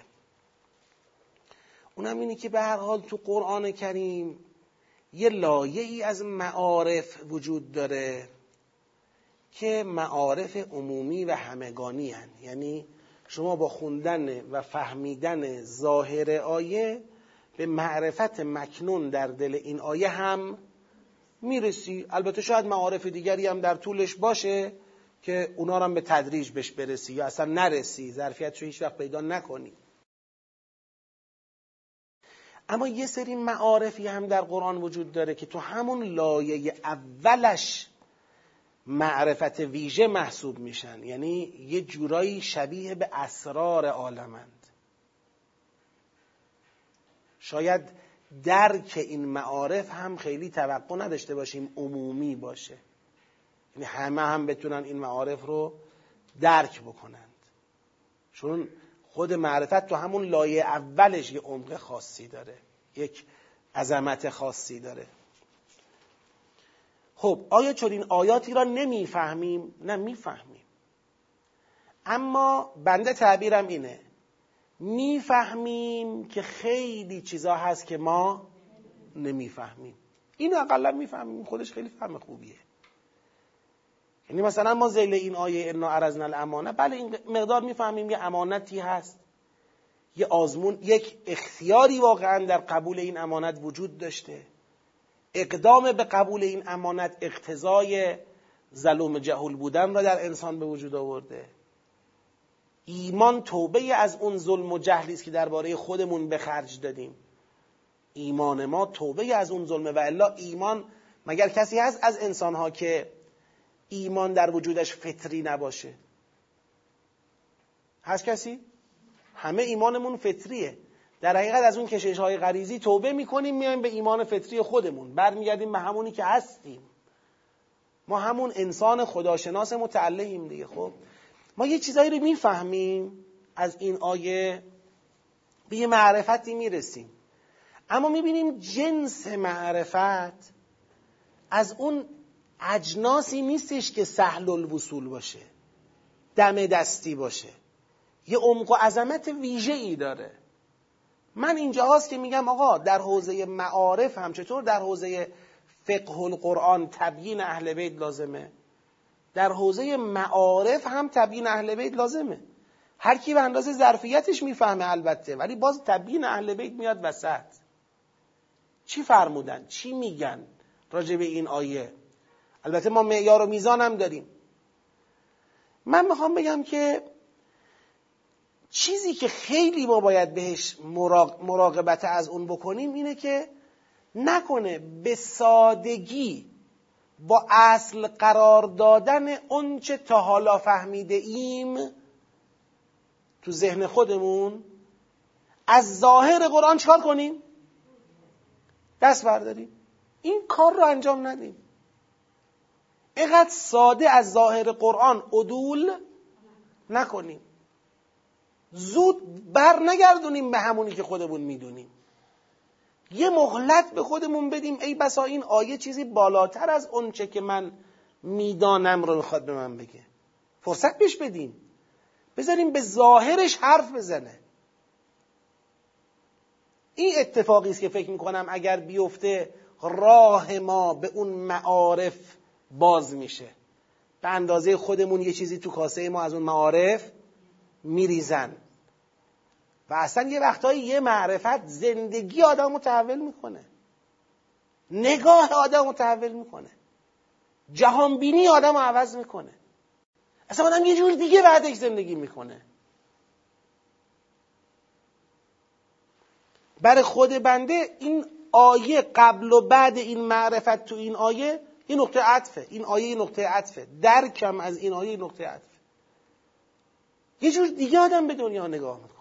اونم اینه که به هر حال تو قرآن کریم یه لایه ای از معارف وجود داره که معارف عمومی و همگانی هن. یعنی شما با خوندن و فهمیدن ظاهر آیه به معرفت مکنون در دل این آیه هم می‌رسی. البته شاید معارف دیگری هم در طولش باشه که اونا هم به تدریج بهش برسی یا اصلا نرسی. ظرفیت رو هیچ وقت پیدا نکنی. اما یه سری معارفی هم در قرآن وجود داره که تو همون لایه اولش معرفت ویژه محسوب میشن. یعنی یه جورایی شبیه به اسرار عالمند شاید درک این معارف هم خیلی توقع نداشته باشیم عمومی باشه. یعنی همه هم بتونن این معارف رو درک بکنند. چون خود معرفت تو همون لایه اولش یه عمق خاصی داره. یک عظمت خاصی داره. خب آیا چون این آیاتی را نمی‌فهمیم؟ نه می‌فهمیم. اما بنده تعبیرم اینه. می‌فهمیم که خیلی چیزا هست که ما نمی‌فهمیم. این اقلا می‌فهمیم خودش خیلی فهم خوبیه. یعنی مثلا ما زیل این آیه انا عرضنا الامانه بله این مقدار می‌فهمیم یه امانتی هست. یه آزمون یک اختیاری واقعا در قبول این امانت وجود داشته. اقدام به قبول این امانت اقتضای ظلوم جهول بودن را در انسان به وجود آورده. ایمان توبه از اون ظلم و جهلی که درباره خودمون به خرج دادیم. ایمان ما توبه از اون ظلمه و الا ایمان مگر کسی هست از انسانها که ایمان در وجودش فطری نباشه؟ هست کسی؟ همه ایمانمون فطریه. در حقیقت از اون کشش های غریزی توبه می‌کنیم میایم به ایمان فطری خودمون. برمیگردیم به همونی که هستیم. ما همون انسان خداشناس متعلهیم دیگه خب؟ ما یه چیزایی رو می‌فهمیم از این آیه به یه معرفتی می‌رسیم. اما می‌بینیم جنس معرفت از اون اجناسی نیستش که سهل الوصول باشه دم دستی باشه. یه عمق و عظمت ویژه ای داره. من اینجا هاست که میگم آقا در حوزه معارف هم چطور در حوزه فقه القرآن تبیین اهل بیت لازمه. در حوزه معارف هم تبیین اهل بیت لازمه. هر کی به اندازه ظرفیتش می‌فهمه البته ولی باز تبیین اهل بیت میاد وسط. چی فرمودن؟ چی میگن راجع به این آیه؟ البته ما معیار و میزان هم داریم. من می‌خوام بگم که چیزی که خیلی ما باید بهش مراقبت از اون بکنیم اینه که نکنه به سادگی با اصل قرار دادن اونچه تا حالا فهمیده ایم تو ذهن خودمون از ظاهر قرآن چکار کنیم؟ دست برداریم. این کار رو انجام ندیم. اینقدر ساده از ظاهر قرآن عدول نکنیم. زود بر نگردونیم به همونی که خودمون می‌دونیم. یه مهلت به خودمون بدیم. ای بسا این آیه چیزی بالاتر از اونچه که من می‌دانم رو می‌خواد به من بگه. فرصت پیش بدیم بذاریم به ظاهرش حرف بزنه. این اتفاقی است که فکر می‌کنم اگر بیفته راه ما به اون معارف باز میشه. به اندازه خودمون یه چیزی تو کاسه ما از اون معارف میریزن. و اصلا یه وقتهایی یه معرفت زندگی آدم رو تحول می‌کنه. نگاه آدم رو تحول می‌کنه. جهانبینی آدم رو عوض می‌کنه. اصلا آدم یه جور دیگه بعدش زندگی می‌کنه. برای خود بنده این آیه قبل و بعد این معرفت تو این آیه این نقطه عطفه. این آیه نقطه عطفه. درکم از این آیه نقطه عطفه. یه جور دیگه آدم به دنیا نگاه می‌کنه.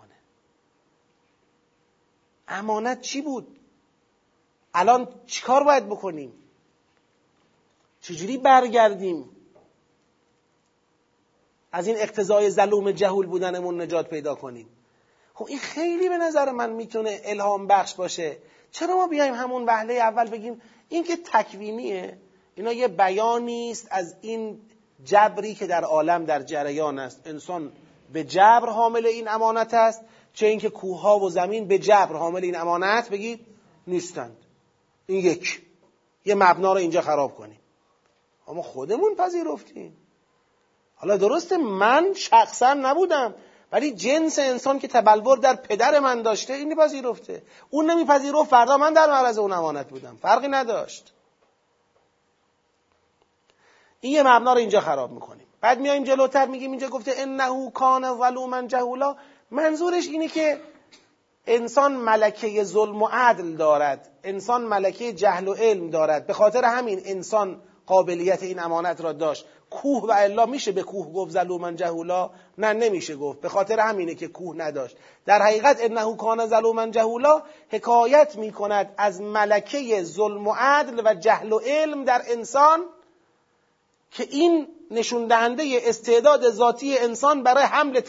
امانت چی بود؟ الان چیکار باید بکنیم؟ چجوری برگردیم؟ از این اقتضای ظلوم جهول بودنمون نجات پیدا کنیم. خب این خیلی به نظر من می‌تونه الهام بخش باشه. چرا ما بیایم همون وهله اول بگیم این که تکوینیه؟ اینا یه بیانی است از این جبری که در عالم در جریان است. انسان به جبر حامل این امانت است. چه اینکه کوه و زمین به جبر حامل این امانت بگید نیستند. این یک. یه مبنا رو اینجا خراب کنیم. اما خودمون پذیرفتیم. حالا درسته من شخصا نبودم ولی جنس انسان که تبلور در پدر من داشته این پذیرفته. اون نمیپذیرفت فردا من در معرض اون امانت بودم. فرقی نداشت. این یه مبنا رو اینجا خراب می‌کنیم. بعد میایم جلوتر میگیم اینجا گفته انه کان ظلوما جهولا. منظورش اینه که انسان ملکه ظلم و عدل دارد. انسان ملکه جهل و علم دارد. به خاطر همین انسان قابلیت این امانت را داشت. کوه و الا میشه به کوه گفت ظلومن جهولا؟ نه نمیشه گفت. به خاطر همینه که کوه نداشت. در حقیقت انه کان ظلومن جهولا حکایت می‌کند از ملکه ظلم و عدل و جهل و علم در انسان که این نشون دهنده استعداد ذاتی انسان برای حمل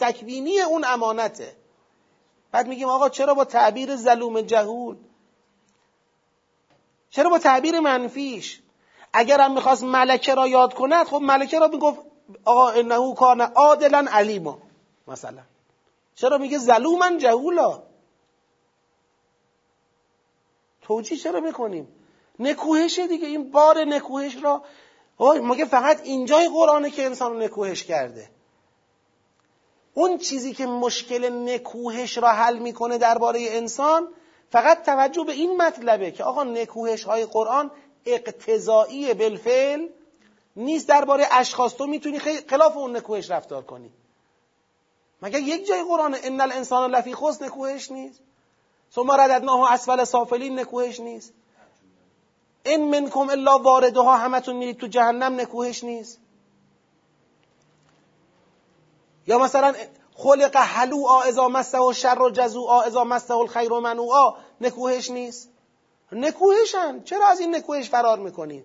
تکوینی اون امانته. بعد میگیم آقا چرا با تعبیر ظلوم جهول؟ چرا با تعبیر منفیش؟ اگر هم می‌خواست ملکه را یاد کند خب ملکه را می‌گفت آقا انه کان عادلا علیما مثلا. چرا میگه ظلوما جهولا؟ توجیه چرا می‌کنیم؟ نکوهشه دیگه این بار نکوهش را مگه فقط اینجای قرآنه که انسان رو نکوهش کرده؟ اون چیزی که مشکل نکوهش را حل می‌کنه درباره انسان فقط توجه به این مطلبه که آقا نکوهش های قرآن اقتضایی بالفعل نیست درباره اشخاص. تو می‌تونی خلاف اون نکوهش رفتار کنی. مگه یک جای قرآن ان الانسان لفی خسر نکوهش نیست؟ ثم رددناه اسفل سافلین نکوهش نیست؟ این منکم الا واردها همتون میرید تو جهنم نکوهش نیست. یا مثلا خلق حلوعا اذا مسته و شر و جزوعا اذا مسته الخیر و منوعا نکوهش نیست. نکوهشن. چرا از این نکوهش فرار می‌کنید؟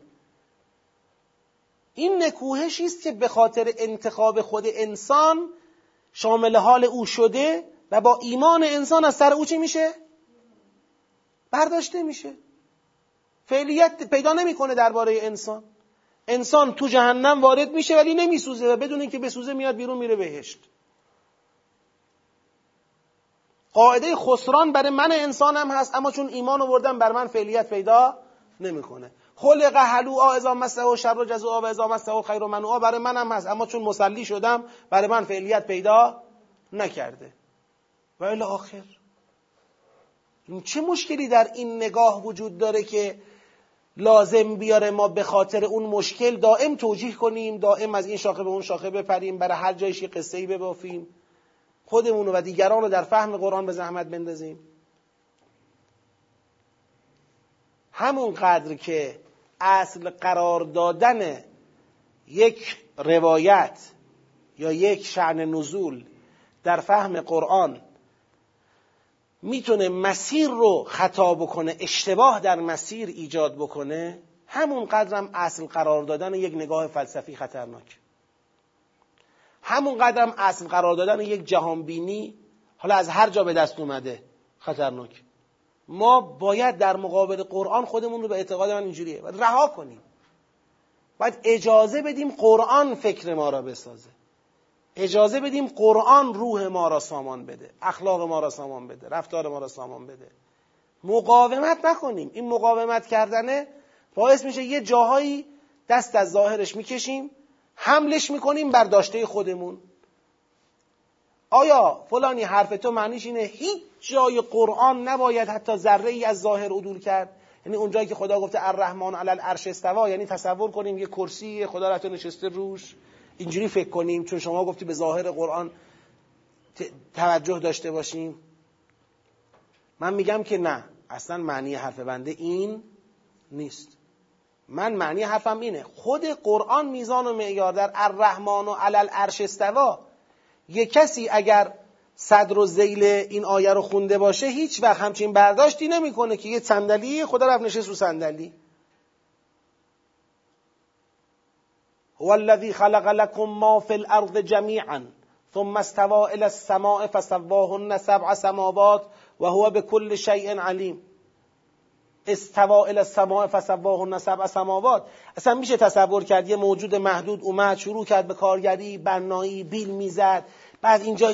این نکوهشی است که به خاطر انتخاب خود انسان شامل حال او شده و با ایمان انسان از سر او چی میشه؟ برداشته میشه. فعلیت پیدا نمی‌کنه درباره انسان. انسان تو جهنم وارد میشه ولی نمیسوزه و بدون اینکه بسوزه میاد بیرون میره بهشت. قاعده خسران برای من انسانم هست اما چون ایمان آوردم بر من فعلیت پیدا نمی‌کنه. خلق حلو اذا مسه و شر و و اذا مسه و خیر و منوع برای منم هست اما چون مسلی شدم برای من فعلیت پیدا نکرده. و الی آخر. چه مشکلی در این نگاه وجود داره که لازم بیاره ما به خاطر اون مشکل دائم توجیه کنیم دائم از این شاخه به اون شاخه بپریم برای هر جایش یه قصه ای ببافیم. خودمون و دیگران رو در فهم قرآن به زحمت بندازیم. همون قدر که اصل قرار دادن یک روایت یا یک شعن نزول در فهم قرآن می‌تونه مسیر رو خطا بکنه اشتباه در مسیر ایجاد بکنه همون قدرم اصل قرار دادن یک نگاه فلسفی خطرناک. همون قدرم اصل قرار دادن یک جهانبینی حالا از هر جا به دست اومده خطرناک. ما باید در مقابل قرآن خودمون رو به اعتقاد من اینجوریه. باید رها کنیم. باید اجازه بدیم قرآن فکر ما را بسازه. اجازه بدیم قرآن روح ما را سامان بده اخلاق ما را سامان بده رفتار ما را سامان بده. مقاومت نکنیم. این مقاومت کردنه باعث میشه یه جاهایی دست از ظاهرش می‌کشیم حملش می‌کنیم بر داشته خودمون. آیا فلانی حرف تو معنیش اینه هیچ جای قرآن نباید حتی ذره ای از ظاهر عدول کرد؟ یعنی اونجایی که خدا گفته الرحمن علی العرش استوا یعنی تصور کنیم یه کرسی خدا رفته نشسته روش. اینجوری فکر کنیم چون شما گفتی به ظاهر قرآن توجه داشته باشیم. من میگم که نه اصلا معنی حرف بنده این نیست. من معنی حرفم اینه خود قرآن میزان و معیار در الرحمن و علل عرش استوا یه کسی اگر صدر و زیل این آیه رو خونده باشه هیچ وقت همچین برداشتی نمی‌کنه که یه صندلی خدا رفت نشست رو صندلی. هو الذی خلق لكم ما فی الارض جمیعا ثم استوى الى السماء فسواهن سبع سماوات و هو بكل شیء علیم. استوا الى السماء فسواهن سبع سماوات. اصلا میشه تصور کرد یه موجود محدود اومد شروع کرد به کارگری بنایی بیل می‌زد بعد اینجا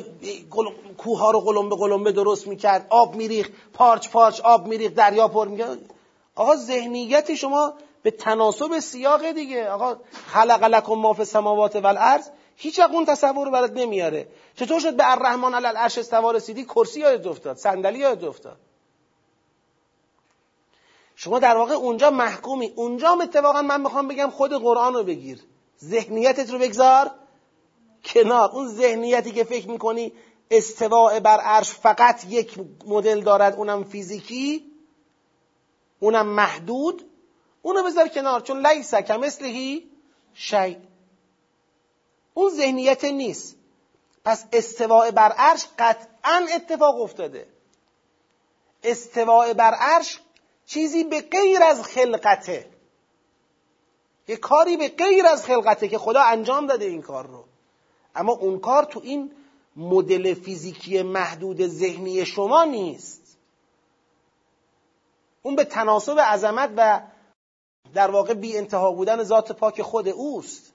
کوه ها رو قلمبه قلمبه درست می‌کرد آب میریخ پارچ پارچ آب میریخ دریا پر می‌کرد. آقا ذهنیت شما به تناسب سیاق دیگه. آقا خلق لکم ما فی السماوات والارض. هیچ اون تصور رو برات نمیاره. چطور شد به الرحمن علی العرش استوا رسیدی؟ کرسی یادت افتاد صندلی یادت افتاد. شما در واقع اونجا محکومی. اونجا اتفاقا من می‌خوام بگم خود قرآن رو بگیر. ذهنیتت رو بگذار کنار. اون ذهنیتی که فکر می‌کنی استواء بر عرش فقط یک مدل دارد اونم فیزیکی اونم محدود. اونو بذار کنار چون لیس کمثلهی شی. اون ذهنیت نیست. پس استواء بر عرش قطعا اتفاق افتاده. استواء بر عرش چیزی به غیر از خلقته. یه کاری به غیر از خلقته که خدا انجام داده این کار رو. اما اون کار تو این مدل فیزیکی محدود ذهنی شما نیست. اون به تناسب عظمت و در واقع بی انتها بودن ذات پاک خود اوست.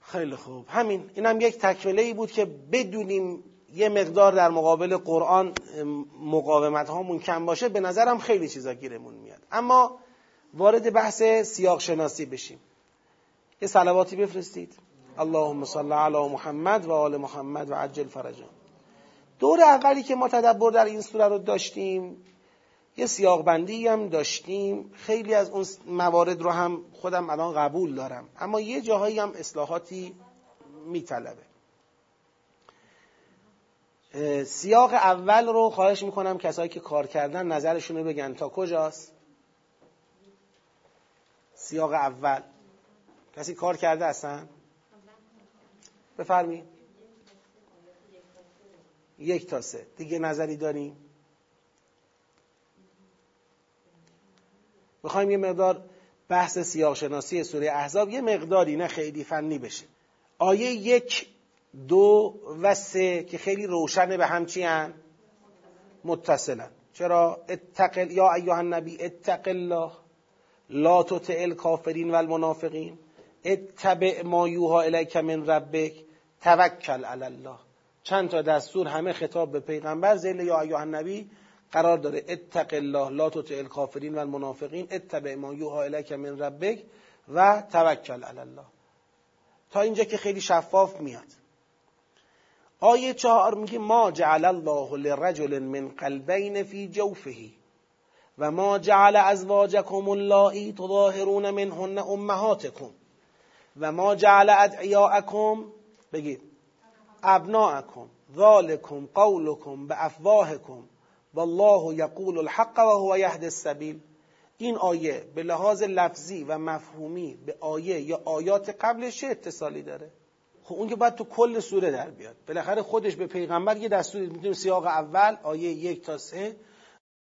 خیلی خوب. همین اینم یک تکمله ای بود که بدونیم یه مقدار در مقابل قرآن مقاومت هامون کم باشه به نظرم خیلی چیزا گیرمون میاد. اما وارد بحث سیاق شناسی بشیم. یه صلواتی بفرستید. اللهم صل علی محمد و آل محمد و عجل فرجان دور اولی که ما تدبر در این سوره رو داشتیم یه سیاق بندی هم داشتیم. خیلی از اون موارد رو هم خودم الان قبول دارم. اما یه جاهایی هم اصلاحاتی میطلبه. سیاق اول رو خواهش می‌کنم کسایی که کار کردن نظرشون رو بگن. تا کجاست؟ سیاق اول. کسی کار کرده اصلا؟ بفرمی یک تا سه. دیگه نظری داریم؟ می‌خوایم یه مقدار بحث سیاق شناسی سوره احزاب یه مقداری نه خیلی فنی بشه. آیه یک دو و سه که خیلی روشنه به هم چی هن؟ متصلن. چرا؟ اتقل یا ایها النبی اتق الله. لا تطع الکافرین و المنافقین اتبع ما یوها الیک من ربک. توکل علی الله. چند تا دستور همه خطاب به پیغمبر زیل یا ایها النبی قرار داره اتق الله لا تطع الکافرین و المنافقین اتبع ما یوها الیک من ربک و توکل علی الله. تا اینجا که خیلی شفاف میاد. آیه چهار میگه ما جعل الله لرجل من قلبین فی جوفه و ما جعل ازواجکم اللائي تظاهرون منهن امهاتکم و ما جعل ادعیاءکم بگید ابناءکم ذالکم قولکم به افواهکم والله یقول الحق و هو یهد السبیل. این آیه به لحاظ لفظی و مفهومی به آیه یا آیات قبلش اتصالی داره؟ خب اون که باید تو کل سوره در بیاد. بالاخره خودش به پیغمبر یه دستوری می‌تونیم سیاق اول آیه یک تا سه.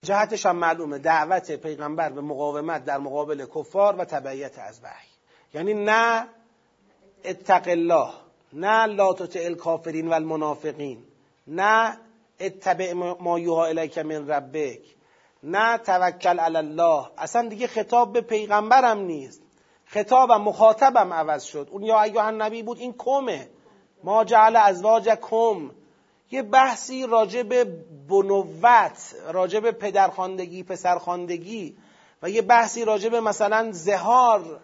جهتش هم معلومه. دعوت پیغمبر به مقاومت در مقابل کفار و تبعیت از وحی. یعنی نه اتق الله نه لا تطع الکافرین و المنافقین نه اتبع ما یوها الیک من ربک. نه توکل علی الله. اصلا دیگه خطاب به پیغمبرم نیست. خطابم مخاطبم عوض شد. اون یا ایها النبی بود این کمه. ما جعل ازواج کم یه بحثی راجع به بنوت راجع به پدرخواندگی پسرخواندگی و یه بحثی راجع به مثلا زهار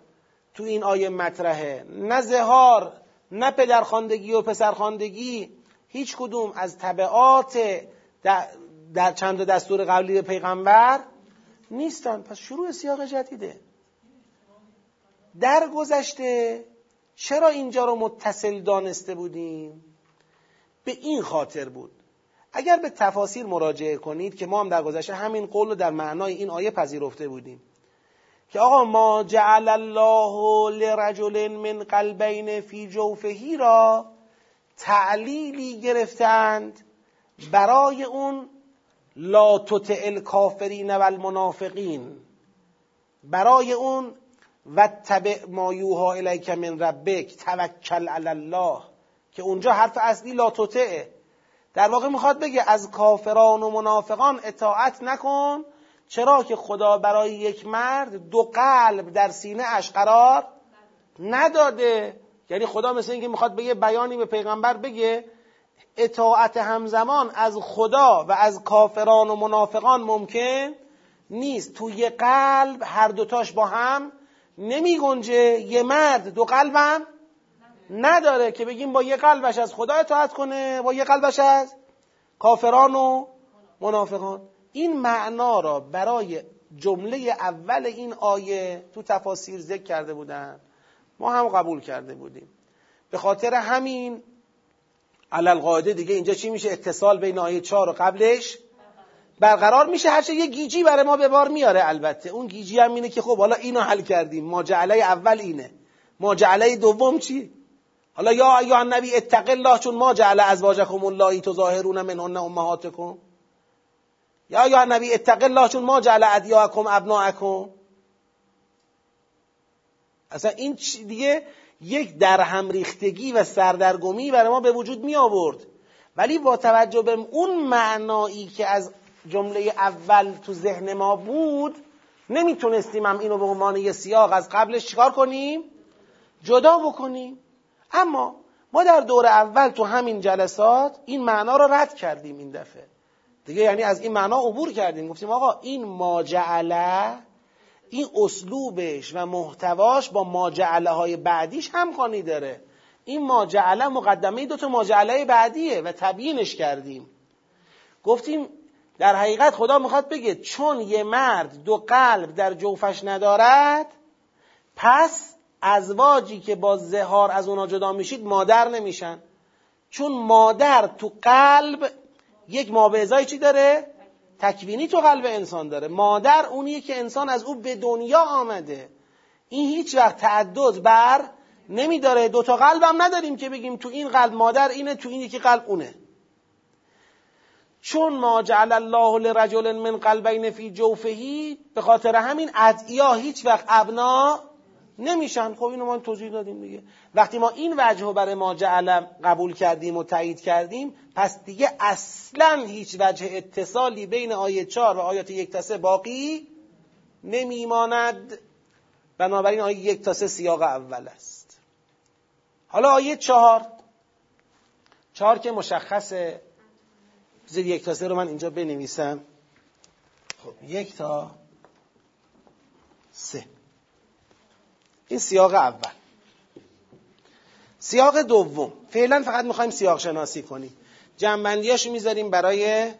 تو این آیه مطرحه. نه زهار نه پدرخواندگی و پسرخواندگی. هیچ کدوم از طبعات در چند دستور قبلی پیغمبر نیستن. پس شروع سیاق جدیده. در گذشته چرا اینجا رو متصل دانسته بودیم؟ به این خاطر بود. اگر به تفاسیر مراجعه کنید که ما هم در گذشته همین قول رو در معنای این آیه پذیرفته بودیم که آقا ما جعل الله لرجل من قلبین فی جوفهی را تعلیلی گرفتند برای اون لا تطع الکافرین و المنافقین برای اون و تبع ما یوها الیک من ربک توکل علی الله که اونجا حرف اصلی لا تطعه. در واقع می‌خواد بگه از کافران و منافقان اطاعت نکن چرا که خدا برای یک مرد دو قلب در سینه اش قرار نداده. یعنی خدا مثل اینکه می‌خواد بگه بیانی به پیغمبر بگه اطاعت همزمان از خدا و از کافران و منافقان ممکن نیست. توی قلب هر دوتاش با هم نمی گنجه یه مرد دو قلبم نداره که بگیم با یه قلبش از خدا اطاعت کنه با یه قلبش از کافران و منافقان. این معنا را برای جمله اول این آیه تو تفاسیر ذکر کرده بودن ما هم قبول کرده بودیم. به خاطر همین علل قاعده دیگه اینجا چی میشه؟ اتصال بین آیه 4 و قبلش برقرار میشه. هرچه یه گیجی برای ما به بار میاره البته. اون گیجی هم اینه که خب حالا اینو حل کردیم. ماجعله اول اینه. ماجعله دوم چی؟ حالا یا ایها النبی اتق الله چون ما جعل ازواجکم اللهی تظاهرون منهن امهاتکم. یا ایها النبی اتق الله چون ما جعل ادیاکم ابناءکم. اصلا این دیگه یک درهم ریختگی و سردرگمی برای ما به وجود می آورد. ولی با توجه به اون معنایی که از جمله اول تو ذهن ما بود نمی‌تونستیم هم اینو به عنوان یه سیاق از قبلش چیکار کنیم؟ جدا بکنیم. اما ما در دور اول تو همین جلسات این معنا رو رد کردیم این دفعه. دیگه یعنی از این معنا عبور کردیم. گفتیم آقا این ماجعله این اسلوبش و محتواش با ماجعله های بعدیش همخوانی داره. این ماجعله مقدمه دو تا ماجعله بعدیه و تبیینش کردیم. گفتیم در حقیقت خدا می‌خواد بگه چون یه مرد دو قلب در جوفش ندارد پس ازواجی که با زهار از اونا جدا میشید مادر نمیشن. چون مادر تو قلب یک مابعضای چی داره؟ تکوینی تو قلب انسان داره. مادر اونیه که انسان از او به دنیا آمده. این هیچ وقت تعدد بر نمیداره. دوتا قلب هم نداریم که بگیم تو این قلب مادر اینه تو این یکی قلب اونه. چون ما جعل الله لرجل من قلبین فی جوفهی به خاطر همین ادعیا هیچ وقت ابنا نمیشن. خب اینو ما توضیح دادیم دیگه. وقتی ما این وجه رو برای ما جعل قبول کردیم و تایید کردیم پس دیگه اصلا هیچ وجه اتصالی بین آیه 4 و آیات یک تا سه باقی نمیماند. بنابراین آیه یک تا سه سیاق اول است. حالا آیه چهار. چهار که مشخصه. بذار یک تا سه رو من اینجا بنویسم. خب یک تا سه. این سیاق اول. سیاق دوم. فعلا فقط می‌خوایم سیاق شناسی کنیم. جنبندیاشو می‌ذاریم برای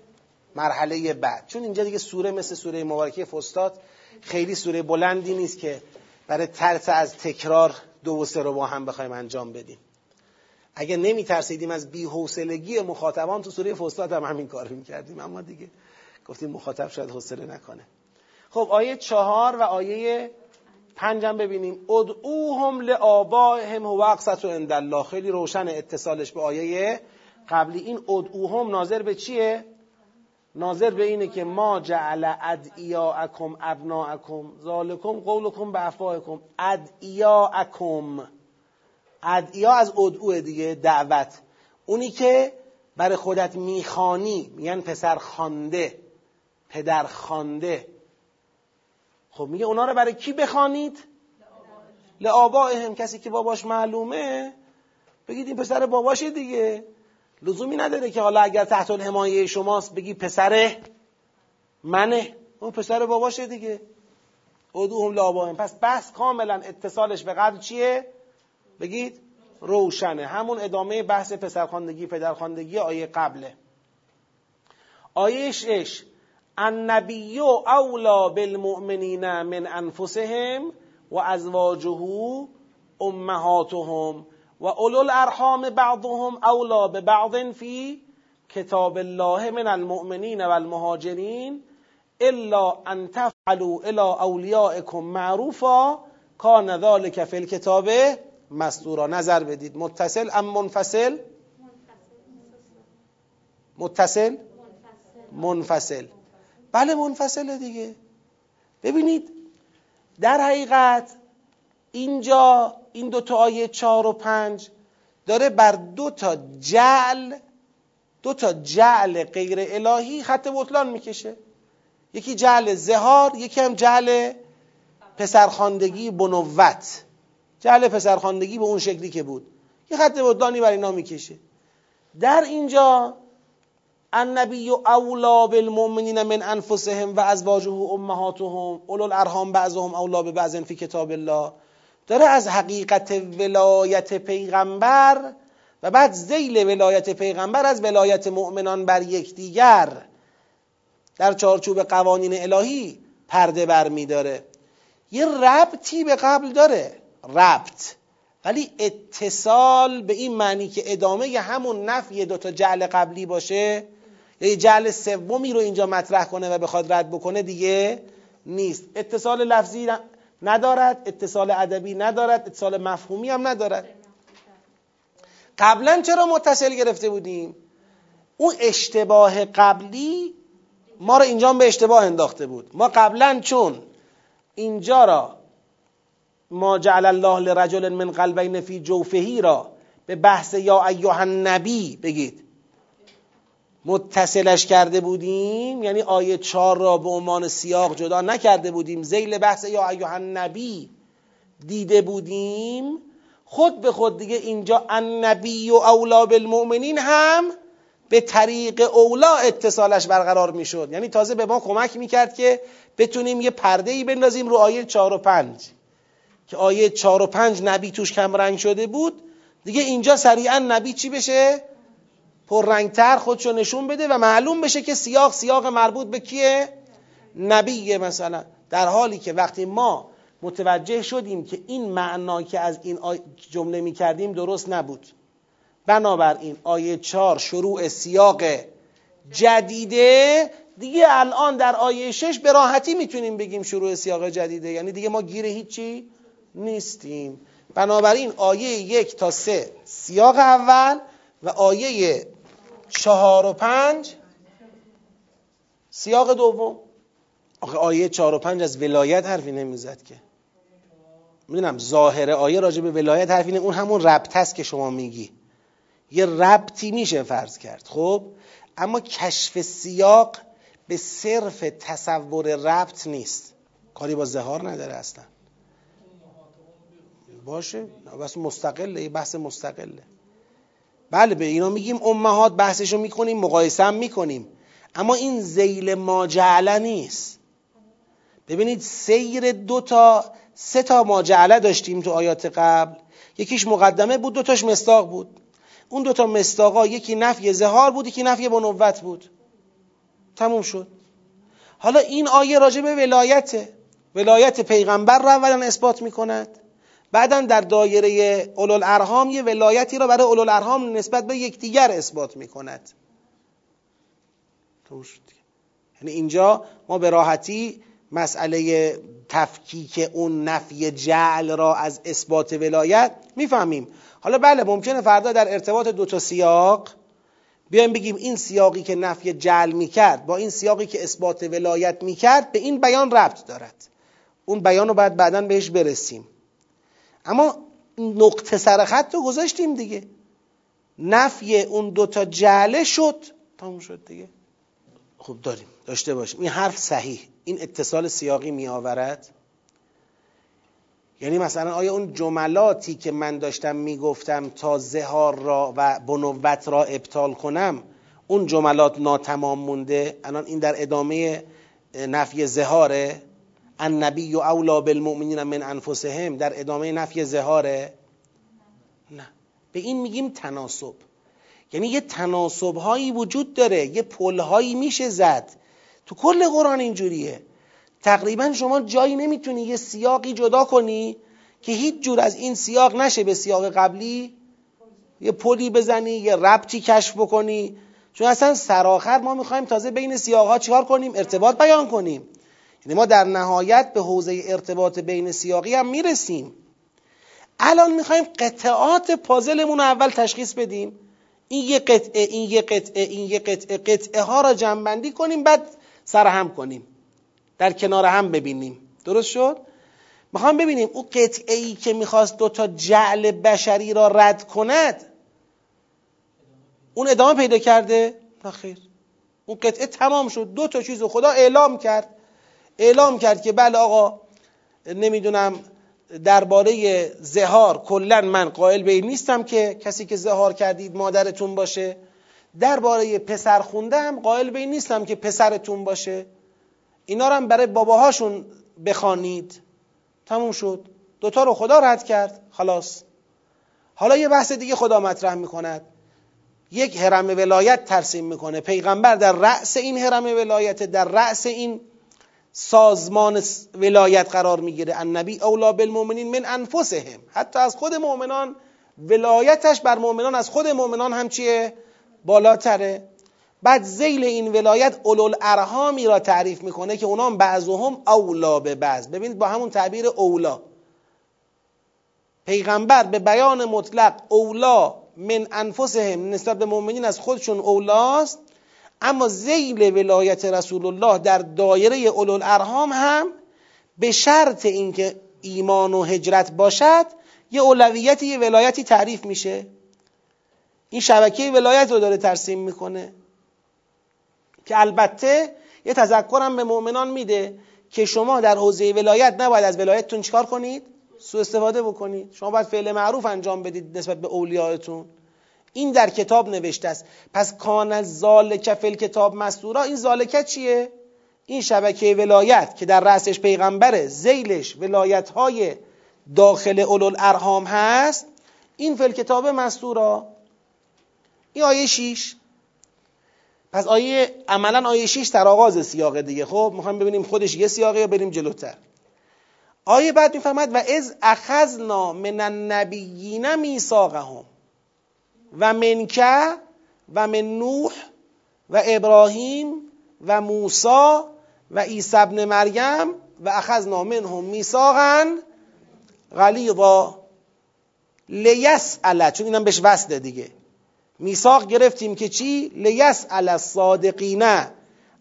مرحله بعد. چون اینجا دیگه سوره مثل سوره مبارکه فستاد خیلی سوره بلندی نیست که برای ترس از تکرار دو و سه رو با هم بخوایم انجام بدیم. اگه نمی ترسیدیم از بی‌حوصلگی مخاطبان تو سوره فستاد هم همین کار می‌کردیم. اما دیگه گفتیم مخاطب شاید حوصله نکنه. خب آیه چهار و آیه پنجم ببینیم. ادعوهم لآبائهم هو اقسط عند الله. خیلی روشن اتصالش به آیه قبلی. این ادعوهم ناظر به چیه؟ ناظر به اینه که ما جعل ادعیاءکم ابناءکم. ذالکم قولکم به افواهکم. ادعیاءکم. ادعیا از ادعو دیگه دعوت. اونی که برای خودت میخانی میگن پسر خانده پدر خانده خب میگه اونا رو برای کی بخوانید؟ هم کسی که باباش معلومه بگید این پسر باباشه دیگه. لزومی نداره که حالا اگر تحت الحمایه شماست بگی پسر منه. اون پسر باباشه دیگه. ادوهم هم پس بحث کاملا اتصالش به قدر چیه؟ بگید روشنه. همون ادامه بحث پسرخواندگی پدرخواندگی آیه قبله. آیه شش. النبی اولا بالمؤمنین من انفسهم و ازواجه امهاتهم و اولو الارحام بعضهم اولا به بعض فی کتاب الله من المؤمنین و المهاجرین الا ان تفعلوا الى اولیائکم معروفا کان ذلك فی الکتاب مستورا. نظر بدید. متصل ام منفصل؟ متصل؟ منفصل. بله منفصله دیگه. ببینید در حقیقت اینجا این دو تا آیه چهار و پنج داره بر دو تا جعل دو تا جعل غیر الهی خط بطلان می‌کشه. یکی جعل زهار یکی هم جعل پسرخاندگی بنوت جعل پسرخاندگی به اون شکلی که بود. یه خط بطلانی بر اینا می‌کشه. در اینجا النبی اولا بالمؤمنین من انفسهم و ازواجه امهاتهم. اولو الارحام بعضهم اولا به بعض فی کتاب الله. داره از حقیقت ولایت پیغمبر و بعد زیل ولایت پیغمبر از ولایت مؤمنان بر یکدیگر. در چارچوب قوانین الهی پرده بر می داره. یه ربطی به قبل داره. ربط. ولی اتصال به این معنی که ادامه همون نفی دوتا جعل قبلی باشه یه جعل سومی رو اینجا مطرح کنه و بخواد رد بکنه دیگه نیست. اتصال لفظی ندارد اتصال ادبی ندارد اتصال مفهومی هم ندارد. قبلا چرا متصل گرفته بودیم؟ اون اشتباه قبلی ما رو اینجا به اشتباه انداخته بود. ما قبلا چون اینجا را ما جعل الله لرجل من قلبین فی جوفهی را به بحث یا ایها النبی بگید. متصلش کرده بودیم یعنی آیه چهار را به عنوان سیاق جدا نکرده بودیم. زیل بحث یا ایها النبی دیده بودیم. خود به خود دیگه اینجا النبی و اولا بالمؤمنین هم به طریق اولا اتصالش برقرار می‌شد. یعنی تازه به ما کمک می‌کرد که بتونیم یه پرده ای بندازیم رو آیه چهار و پنج. که آیه چهار و پنج نبی توش کم رنگ شده بود. دیگه اینجا سریعا نبی چی بشه؟ پررنگتر خودشو نشون بده و معلوم بشه که سیاق سیاق مربوط به کیه؟ نبیه مثلا. در حالی که وقتی ما متوجه شدیم که این معنا که از این جمله می کردیم درست نبود. بنابراین آیه چهار شروع سیاق جدیده. دیگه الان در آیه شش به راحتی می‌تونیم بگیم شروع سیاق جدیده. یعنی دیگه ما گیر هیچی نیستیم. بنابراین آیه یک تا سه سیاق اول و آیه چهار و پنج. سیاق دوم. آخه آیه چهار و پنج از ولایت حرفی نمی‌زد که. می‌دونم ظاهر آیه راجع به ولایت حرفی نه اون همون ربط هست که شما میگی. یه ربطی میشه فرض کرد خب؟ اما کشف سیاق به صرف تصور ربط نیست. کاری با زهار نداره اصلا. باشه. بس مستقله. یه بحث مستقله. بله به اینا میگیم امهات بحثشو می‌کنیم مقایسه هم می‌کنیم. اما این زیل ماجعله نیست. ببینید سیر دو تا سه تا ماجعله داشتیم تو آیات قبل. یکیش مقدمه بود دوتاش مستاق بود. اون دوتا مستاقا یکی نفی زهار بود یکی نفی بنوت بود. تموم شد. حالا این آیه راجع به ولایته. ولایت پیغمبر را اولا اثبات می‌کند. بعدا در دایره اولو ارهام یه ولایتی را برای اولو ارهام نسبت به یکدیگر اثبات می‌کند. یعنی اینجا ما به راحتی مسئله تفکیک اون نفی جعل را از اثبات ولایت می‌فهمیم. حالا بله ممکنه فردا در ارتباط دو تا سیاق بیایم بگیم این سیاقی که نفی جعل می‌کرد با این سیاقی که اثبات ولایت می‌کرد به این بیان ربط دارد. اون بیان رو باید بعدا بهش برسیم. اما نقطه سر خط رو گذاشتیم دیگه. نفی اون دوتا جعله شد. تموم شد دیگه. خب داریم. داشته باشیم. این حرف صحیح. این اتصال سیاقی می آورد. یعنی مثلا آیا اون جملاتی که من داشتم می‌گفتم تا زهار را و بنوت را ابطال کنم اون جملات ناتمام مونده. الان این در ادامه نفی زهاره. النبی و اولا بالمؤمنین من انفسهم در ادامه نفی زهاره؟ نه. به این میگیم تناسب. یعنی یه تناسب هایی وجود داره یه پل هایی میشه زد. تو کل قرآن اینجوریه. تقریبا شما جایی نمی‌تونی یه سیاقی جدا کنی که هیچ جور از این سیاق نشه به سیاق قبلی. یه پلی بزنی یه ربطی کشف بکنی. چون اصلا سراخر ما می‌خوایم تازه بین سیاق ها چیکار کنیم؟ ارتباط بیان کنیم. یعنی ما در نهایت به حوزه ارتباط بین سیاقی هم می‌رسیم. الان می‌خوایم قطعات پازلمون رو اول تشخیص بدیم. این یه قطعه این یه قطعه این یه قطعه قطعه ها را جمع کنیم بعد سرهم کنیم. در کنار هم ببینیم. درست شد؟ می‌خوام ببینیم اون قطعه ای که می‌خواست دوتا جعل بشری را رد کند اون ادامه پیدا کرده؟ خیر اون قطعه تمام شد. دو تا چیز خدا اعلام کرد. اعلام کرد که بله آقا نمی‌دونم درباره زهار کلا من قائل به این نیستم که کسی که زهار کردید مادرتون باشه. درباره پسر خوندم قائل به این نیستم که پسرتون باشه. اینا رو هم برای باباهاشون بخوانید. تموم شد. دوتا رو خدا رد کرد. خلاص. حالا یه بحث دیگه خدا مطرح می‌کند. یک حرم ولایت ترسیم می‌کنه. پیغمبر در رأس این حرم ولایت در رأس این سازمان ولایت قرار می‌گیره. النبی اولا بالمؤمنین من انفسهم. حتی از خود مؤمنان ولایتش بر مؤمنان از خود مؤمنان هم چیه؟ بالاتره. بعد زیل این ولایت اولو ارهامی را تعریف می‌کنه که اونام بعضهم اولا به بعض. ببینید با همون تعبیر اولا پیغمبر به بیان مطلق اولا من انفسهم نسبت به مؤمنین از خودشون اولاست. اما زیل ولایت رسول الله در دایره اولو الارهام هم به شرط اینکه ایمان و هجرت باشد یه اولویت یه ولایتی تعریف میشه. این شبکه ولایت رو داره ترسیم می‌کنه. که البته یه تذکرم به مؤمنان میده که شما در حوزه ولایت نباید از ولایتتون چیکار کنید؟ سوء استفاده بکنید. شما باید فعل معروف انجام بدید نسبت به اولیاءتون. این در کتاب نوشته است. پس کان زالک فل کتاب مستورا. این زالکه چیه؟ این شبکه ولایت که در رأسش پیغمبره زیلش ولایت های داخل اولو ارهام هست. این فل کتاب مستورا. این آیه 6 پس آیه عملا آیه 6 در آغاز سیاق دیگه. خب می‌خوایم ببینیم خودش یه سیاقه یا بریم جلوتر. آیه بعد می‌فهمد و از اخذنا من النبیین میثاقهم. و منکه و من نوح و ابراهیم و موسی و عیسی ابن مریم و اخذنا منهم میثاقا غلیظا لیسأل چون اینم بهش وصله دیگه. میثاق گرفتیم که چی؟ لیسأل الصادقین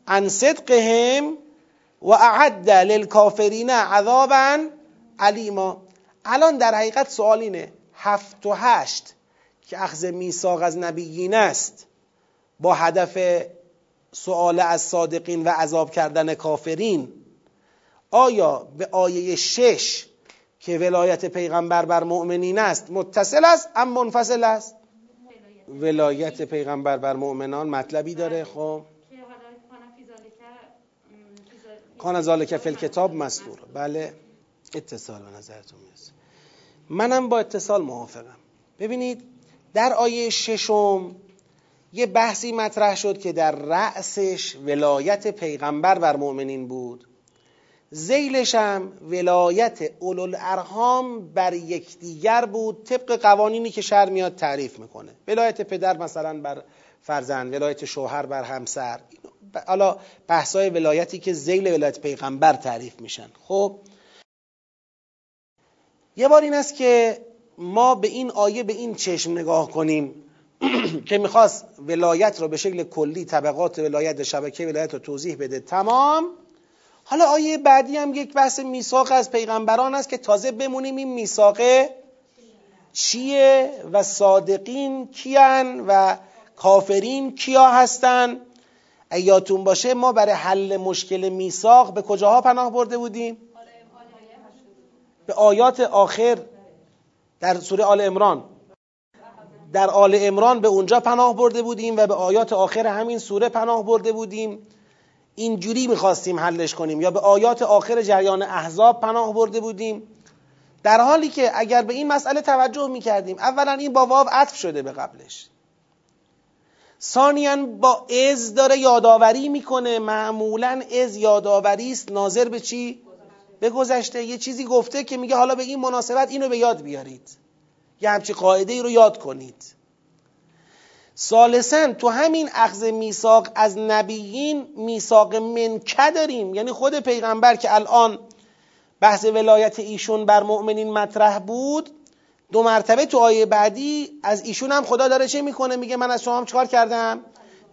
عن صدقهم و اعد للکافرین عذابا علیما الان در حقیقت سوال اینه هفت و هشت که اخذ میثاق از نبیین است با هدف سوال از صادقین و عذاب کردن کافرین. آیا به آیه شش که ولایت پیغمبر بر مؤمنین است متصل است؟ ام منفصل است؟ ولایت پیغمبر بر مؤمنان مطلبی داره خب. کان ذالک فی الکتاب مستور بله اتصال به نظرتون می‌رسه. منم با اتصال موافقم. ببینید در آیه ششم یه بحثی مطرح شد که در رأسش ولایت پیغمبر بر مؤمنین بود. زیلش هم ولایت ارهام بر یکدیگر بود طبق قوانینی که شر میاد تعریف می‌کنه. ولایت پدر مثلا بر فرزند ولایت شوهر بر همسر. حالا بحثای ولایتی که زیل ولایت پیغمبر تعریف میشن. خب یه بار این است که ما به این آیه به این چشم نگاه کنیم که می‌خواست ولایت رو به شکل کلی طبقات ولایت شبکه ولایت رو توضیح بده. تمام. حالا آیه بعدی هم یک بحث میثاق از پیغمبران است که تازه بمونیم این میثاقه چیه و صادقین کیان و کافرین کیا هستن. ایاتون باشه ما برای حل مشکل میثاق به کجاها پناه برده بودیم؟ به آیات آخر در سوره آل امران در آل امران به اونجا پناه برده بودیم و به آیات آخر همین سوره پناه برده بودیم. اینجوری می‌خواستیم حلش کنیم. یا به آیات آخر جریان احزاب پناه برده بودیم. در حالی که اگر به این مسئله توجه می‌کردیم اولا این با واو عطف شده به قبلش. ثانیا با از داره یادآوری می‌کنه. معمولا از یادآوری است. ناظر به چی؟ به گذشته یه چیزی گفته که میگه حالا به این مناسبت اینو به یاد بیارید. یه همچی قاعده ای رو یاد کنید. سالسن تو همین اخذ میثاق از نبیین میثاق منکه داریم. یعنی خود پیغمبر که الان بحث ولایت ایشون بر مؤمنین مطرح بود دو مرتبه تو آیه بعدی از ایشون هم خدا داره چه می‌کنه؟ میگه من از شما هم چکار کردم؟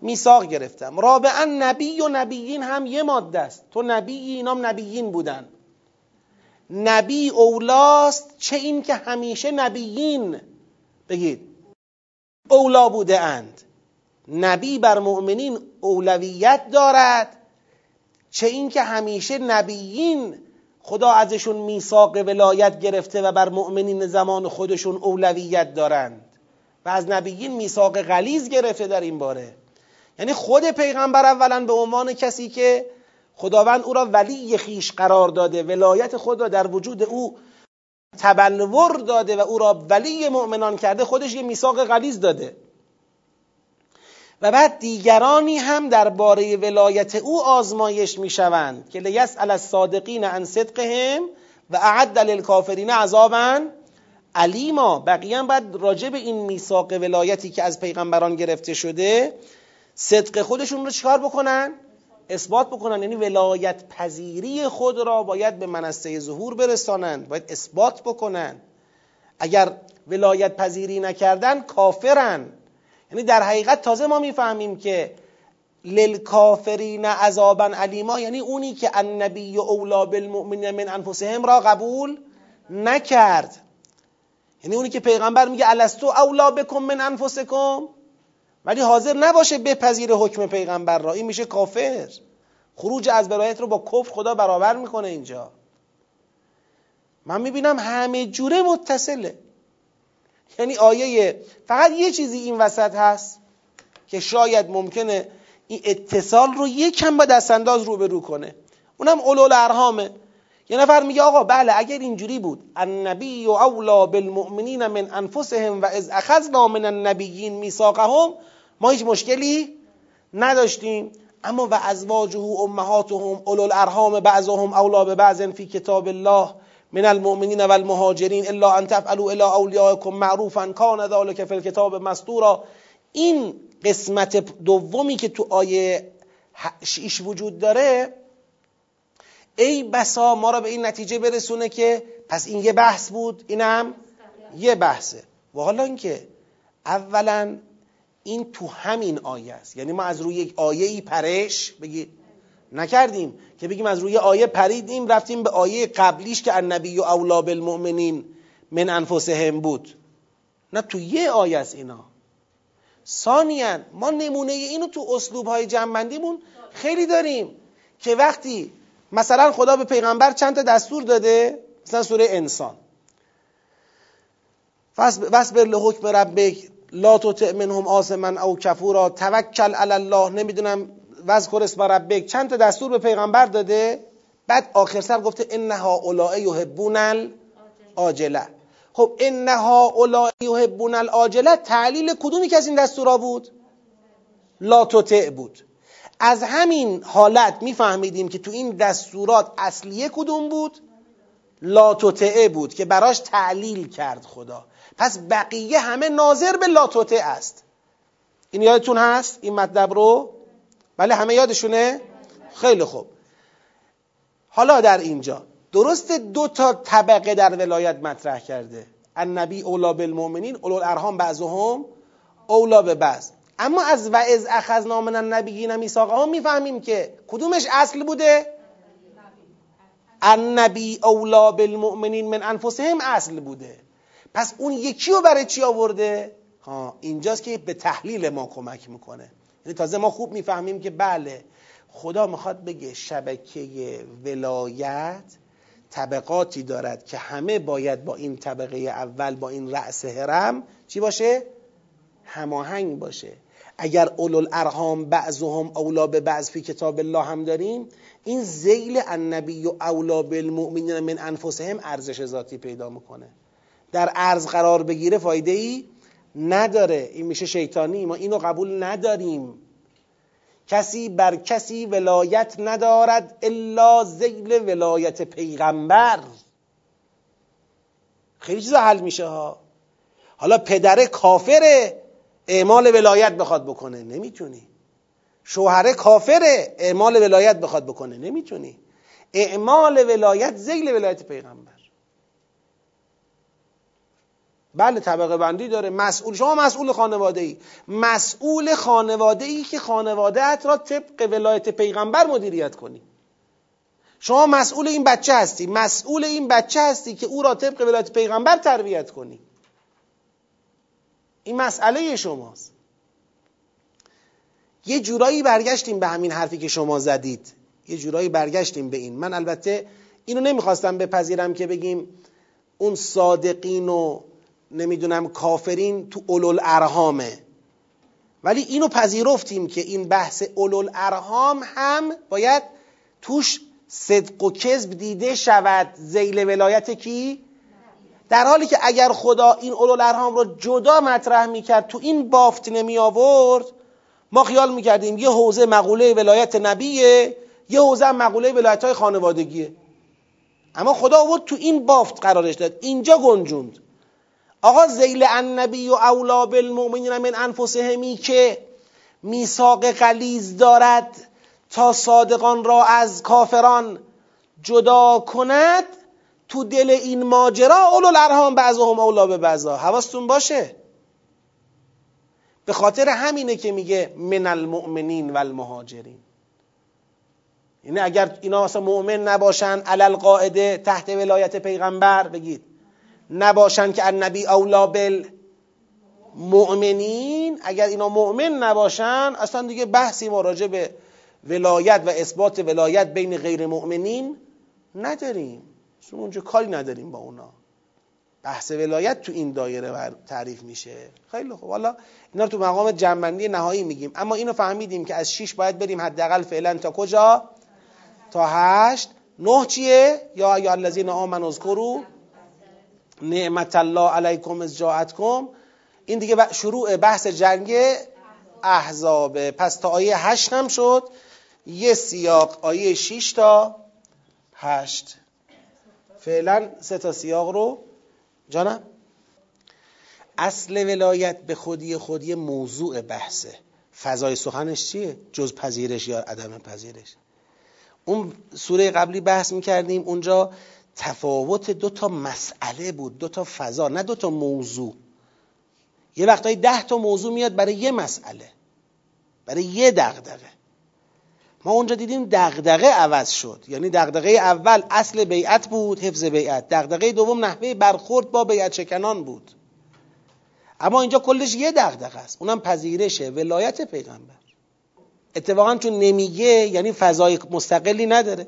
میثاق گرفتم. رابعا نبی و نبیین هم یه ماده است. تو نبی اینام نبیین بودن. نبی اولاست چه این که همیشه نبیین. بگید. اولا بوده اند. نبی بر مؤمنین اولویت دارد. چه این که همیشه نبیین. خدا ازشون میثاق ولایت گرفته و بر مؤمنین زمان خودشون اولویت دارند. و از نبیین میثاق غلیظ گرفته در این باره. یعنی خود پیغمبر اولا به عنوان کسی که خداوند او را ولی خیش قرار داده ولایت خود را در وجود او تبلور داده و او را ولی مؤمنان کرده خودش یه میثاق غلیظ داده. و بعد دیگرانی هم درباره ولایت او آزمایش می‌شوند که لیسأل الصادقین عن صدقهم و اعد للکافرین عذابا علیما بقیه هم باید راجع به این میثاق ولایتی که از پیغمبران گرفته شده صدق خودشون رو چکار بکنن؟ اثبات بکنن یعنی ولایت پذیری خود را باید به منصه ظهور برسانند باید اثبات بکنن. اگر ولایت پذیری نکردن کافرن. یعنی در حقیقت تازه ما می‌فهمیم که للکافرین عذابا علیما یعنی اونی که النبی اولا بالمؤمنین من انفسهم را قبول نکرد. یعنی اونی که پیغمبر میگه الستو اولا بکن من انفسکم؟ ولی حاضر نباشه بپذیر حکم پیغمبر را. این میشه کافر. خروج از برایت رو با کفر خدا برابر می‌کنه اینجا. من می‌بینم همه جوره متصله. یعنی آیه فقط یه چیزی این وسط هست که شاید ممکنه این اتصال رو یکم با دستانداز رو به رو کنه. اونم اولول ارهامه یه نفر میگه آقا بله اگر اینجوری بود. النبی و اولا بالمؤمنین من انفسهم و از اخذنا من النبیین میثاقهم ما هیچ مشکلی نداشتیم. اما و ازواجه امهاتهم اولو الارحام بعضهم اولا به بعض فی کتاب الله من المؤمنین و المهاجرین الا ان تفعلوا الى اولیائکم معروفا کان ذلك فی الکتاب مسطورا این قسمت دومی که تو آیه شیش وجود داره ای بسا ما را به این نتیجه برسونه که پس این یه بحث بود اینم یه بحثه. و حالا اینکه اولا این تو همین آیه است. یعنی ما از روی یک آیه ای پرش بگید نکردیم که بگیم از روی آیه پریدیم رفتیم به آیه قبلیش که النبی و اولا بالمؤمنین من انفسهم بود. نه تو یه آیه است اینا. ثانیا ما نمونه اینو تو اسلوب های جنبندیمون خیلی داریم که وقتی مثلا خدا به پیغمبر چند تا دستور داده مثلا سوره انسان. فصبر لحکم ربک لا تطع منهم آسمن او کفورا. توکل علی الله. نمی‌دونم وذکر اسم ربک. چند تا دستور به پیغمبر داده. بعد آخر سر گفته انها اولای یحبون العاجله. خب انها اولای یحبون العاجله تعلیل کدومی که از این دستورا بود؟ لا تطع بود. از همین حالت میفهمیدیم که تو این دستورات اصلیه کدوم بود؟ لا تطعه بود که براش تعلیل کرد خدا. پس بقیه همه ناظر به لاتوته است. این یادتون هست؟ این مطلب رو؟ بله همه یادشونه؟ خیلی خوب. حالا در اینجا. درست دو تا طبقه در ولایت مطرح کرده. النبی اولا بالمؤمنین اولو الارحام بعضهم اولا به بعض. اما از و از اخذنا من النبیین میثاقهم می‌فهمیم که کدومش اصل بوده؟ النبی اولا بالمؤمنین من انفسهم اصل بوده. پس اون یکی رو برای چی آورده؟ ها اینجاست که به تحلیل ما کمک می‌کنه. یعنی تازه ما خوب می‌فهمیم که بله خدا می‌خواد بگه شبکه ولایت طبقاتی دارد که همه باید با این طبقه اول با این رأس هرم چی باشه؟ هماهنگ باشه. اگر اولو الارحام بعضهم اولا به بعض فی کتاب الله هم داریم این زیل النبی و اولا بالمؤمنین من انفسهم ارزش ذاتی پیدا می‌کنه. در ارز قرار بگیره فایده ای نداره. این میشه شیطانی. ما اینو قبول نداریم. کسی بر کسی ولایت ندارد الا زیل ولایت پیغمبر. خیلی چیزا حل میشه ها. حالا پدر کافره اعمال ولایت بخواد بکنه. نمی‌تونی. شوهره کافره اعمال ولایت بخواد بکنه. نمی‌تونی. اعمال ولایت زیل ولایت پیغمبر. بله طبقه بندی داره. مسئول شما مسئول خانواده ای مسئول خانواده ای که خانواده را طبق ولایت پیغمبر مدیریت کنی. شما مسئول این بچه هستی. مسئول این بچه هستی که او را طبق ولایت پیغمبر تربیت کنی. این مسئله شماست. یه جورایی برگشتیم به همین حرفی که شما زدید. یه جورایی برگشتیم به این. من البته اینو نمی‌خواستم بپذیرم که بگیم اون صادقین و نمی‌دونم کافرین تو اولول ارهامه ولی اینو پذیرفتیم که این بحث اولول ارهام هم باید توش صدق و کذب دیده شود. زیل ولایت کی؟ در حالی که اگر خدا این اولول ارهام رو جدا مطرح می‌کرد تو این بافت نمی آورد ما خیال می‌کردیم یه حوزه مقوله ولایت نبیه یه حوزه مقوله ولایت های خانوادگیه. اما خدا آورد تو این بافت قرارش داد. اینجا گنجوند. آقا زیل النبی و اولا بالمؤمنین من انفسهمی که میثاق غلیز دارد تا صادقان را از کافران جدا کند تو دل این ماجرا. اولو الارحام بعضهم اولا به بعضا. حواستون باشه. به خاطر همینه که میگه من المؤمنین و المهاجرین یعنی اگر اینا مثلا مؤمن نباشن علل قاعده تحت ولایت پیغمبر بگید. نباشن که النبی اولا بل مؤمنین. اگر اینا مؤمن نباشن اصلا دیگه بحثی ما راجع به ولایت و اثبات ولایت بین غیر مؤمنین نداریم. اونجا کاری نداریم با اونا. بحث ولایت تو این دایره تعریف میشه. خیلی خوب. حالا اینا رو تو مقام جنبندی نهایی میگیم. اما اینو فهمیدیم که از 6 باید بریم حداقل فعلا تا کجا؟ تا هشت. نه چیه؟ یا یا الذین آمنوا اذکروا نعمت الله علیکم از جاعتکم این دیگه شروع بحث جنگ احزابه پس تا آیه هشت هم شد. یه سیاق آیه 6 تا هشت. فعلا سه تا سیاق رو. جانم؟ اصل ولایت به خودی خودی موضوع بحثه. فضای سخنش چیه؟ جز پذیرش یا عدم پذیرش. اون سوره قبلی بحث می‌کردیم. اونجا تفاوت دو تا مسئله بود دو تا فضا نه دو تا موضوع. یه وقتایی ده تا موضوع میاد برای یه مسئله برای یه دغدغه. ما اونجا دیدیم دغدغه عوض شد یعنی دغدغه اول اصل بیعت بود حفظ بیعت. دغدغه دوم نحوه برخورد با بیعت شکنان بود. اما اینجا کلش یه دغدغه است اونم پذیرشه ولایت پیغمبر. اتفاقا چون نمیگه یعنی فضای مستقلی نداره.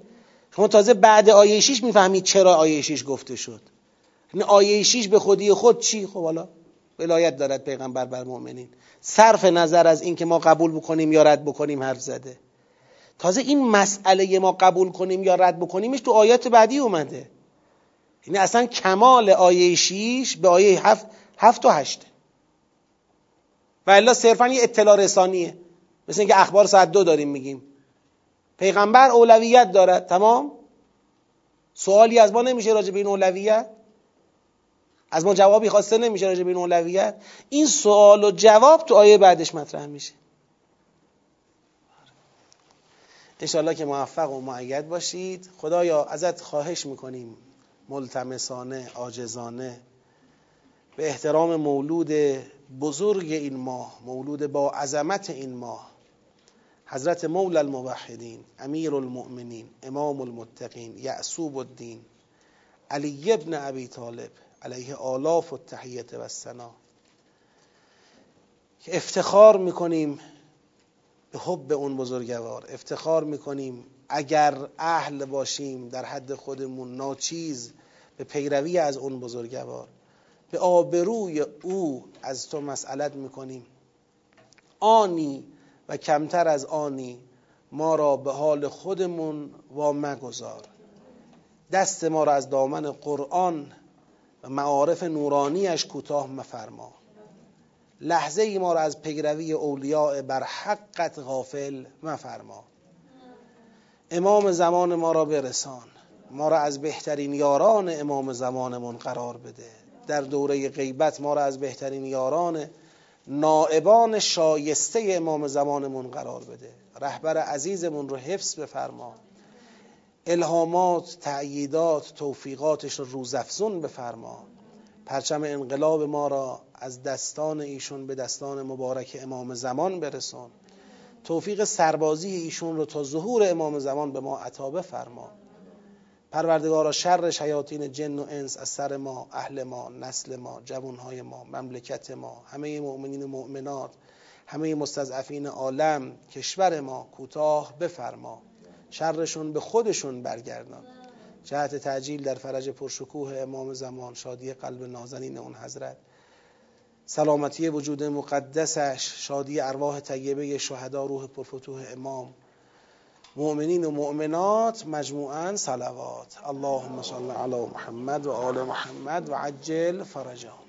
شما تازه بعد آیه 6 می‌فهمید چرا آیه 6 گفته شد. یعنی آیه 6 به خودی خود چی؟ خب حالا ولایت دارد پیغمبر بر مؤمنین. صرف نظر از اینکه ما قبول بکنیم یا رد بکنیم حرف زده. تازه این مسئله ما قبول کنیم یا رد بکنیمش تو آیات بعدی اومده. یعنی اصلا کمال آیه 6 به آیه 7 7 و 8 و الا صرفا یه اطلاع رسانیه. مثل اینکه اخبار ساعت دو داریم میگیم. پیغمبر اولویت دارد تمام؟ سوالی از ما نمیشه راجع به این اولویت؟ از ما جوابی خواسته نمیشه راجع به این اولویت؟ این سوال و جواب تو آیه بعدش مطرح میشه. انشاءالله که موفق و معید باشید. خدایا ازت خواهش می‌کنیم ملتمسانه آجزانه به احترام مولود بزرگ این ماه مولود با عظمت این ماه حضرت مولا الموحدین امیر المؤمنین امام المتقین یعصوب الدین علی ابن ابی طالب علیه آلاف و تحییت و سنا افتخار می‌کنیم به حب اون بزرگوار. افتخار می‌کنیم اگر اهل باشیم در حد خودمون ناچیز به پیروی از اون بزرگوار. به آبروی او از تو مسئلت می‌کنیم. آنی و کمتر از آنی ما را به حال خودمون و مگذار دست ما را از دامن قرآن و معارف نورانیش کوتاه مفرما. لحظه ای ما را از پیروی اولیاء بر حقت غافل مفرما. امام زمان ما را برسان. ما را از بهترین یاران امام زمانمون قرار بده. در دوره غیبت ما را از بهترین یاران نائبان شایسته امام زمانمون قرار بده. رهبر عزیزمون رو حفظ بفرما. الهامات، تأییدات، توفیقاتش رو روزافزون بفرما. پرچم انقلاب ما را از دستان ایشون به دستان مبارک امام زمان برسون. توفیق سربازی ایشون رو تا ظهور امام زمان به ما عطا بفرما. پروردگارا شر شیاطین جن و انس از سر ما اهل ما نسل ما جوانهای ما مملکت ما همه مؤمنین و مؤمنات همه مستضعفین عالم کشور ما کوتاه بفرما. شرشون به خودشون برگردان. جهت تعجیل در فرج پرشکوه امام زمان شادی قلب نازنین اون حضرت. سلامتی وجود مقدسش شادی ارواح طیبه شهدا روح پرفتوح امام. مؤمنین و مؤمنات مجموعا صلوات. اللهم صل علی محمد و آل محمد و عجل فرجهم.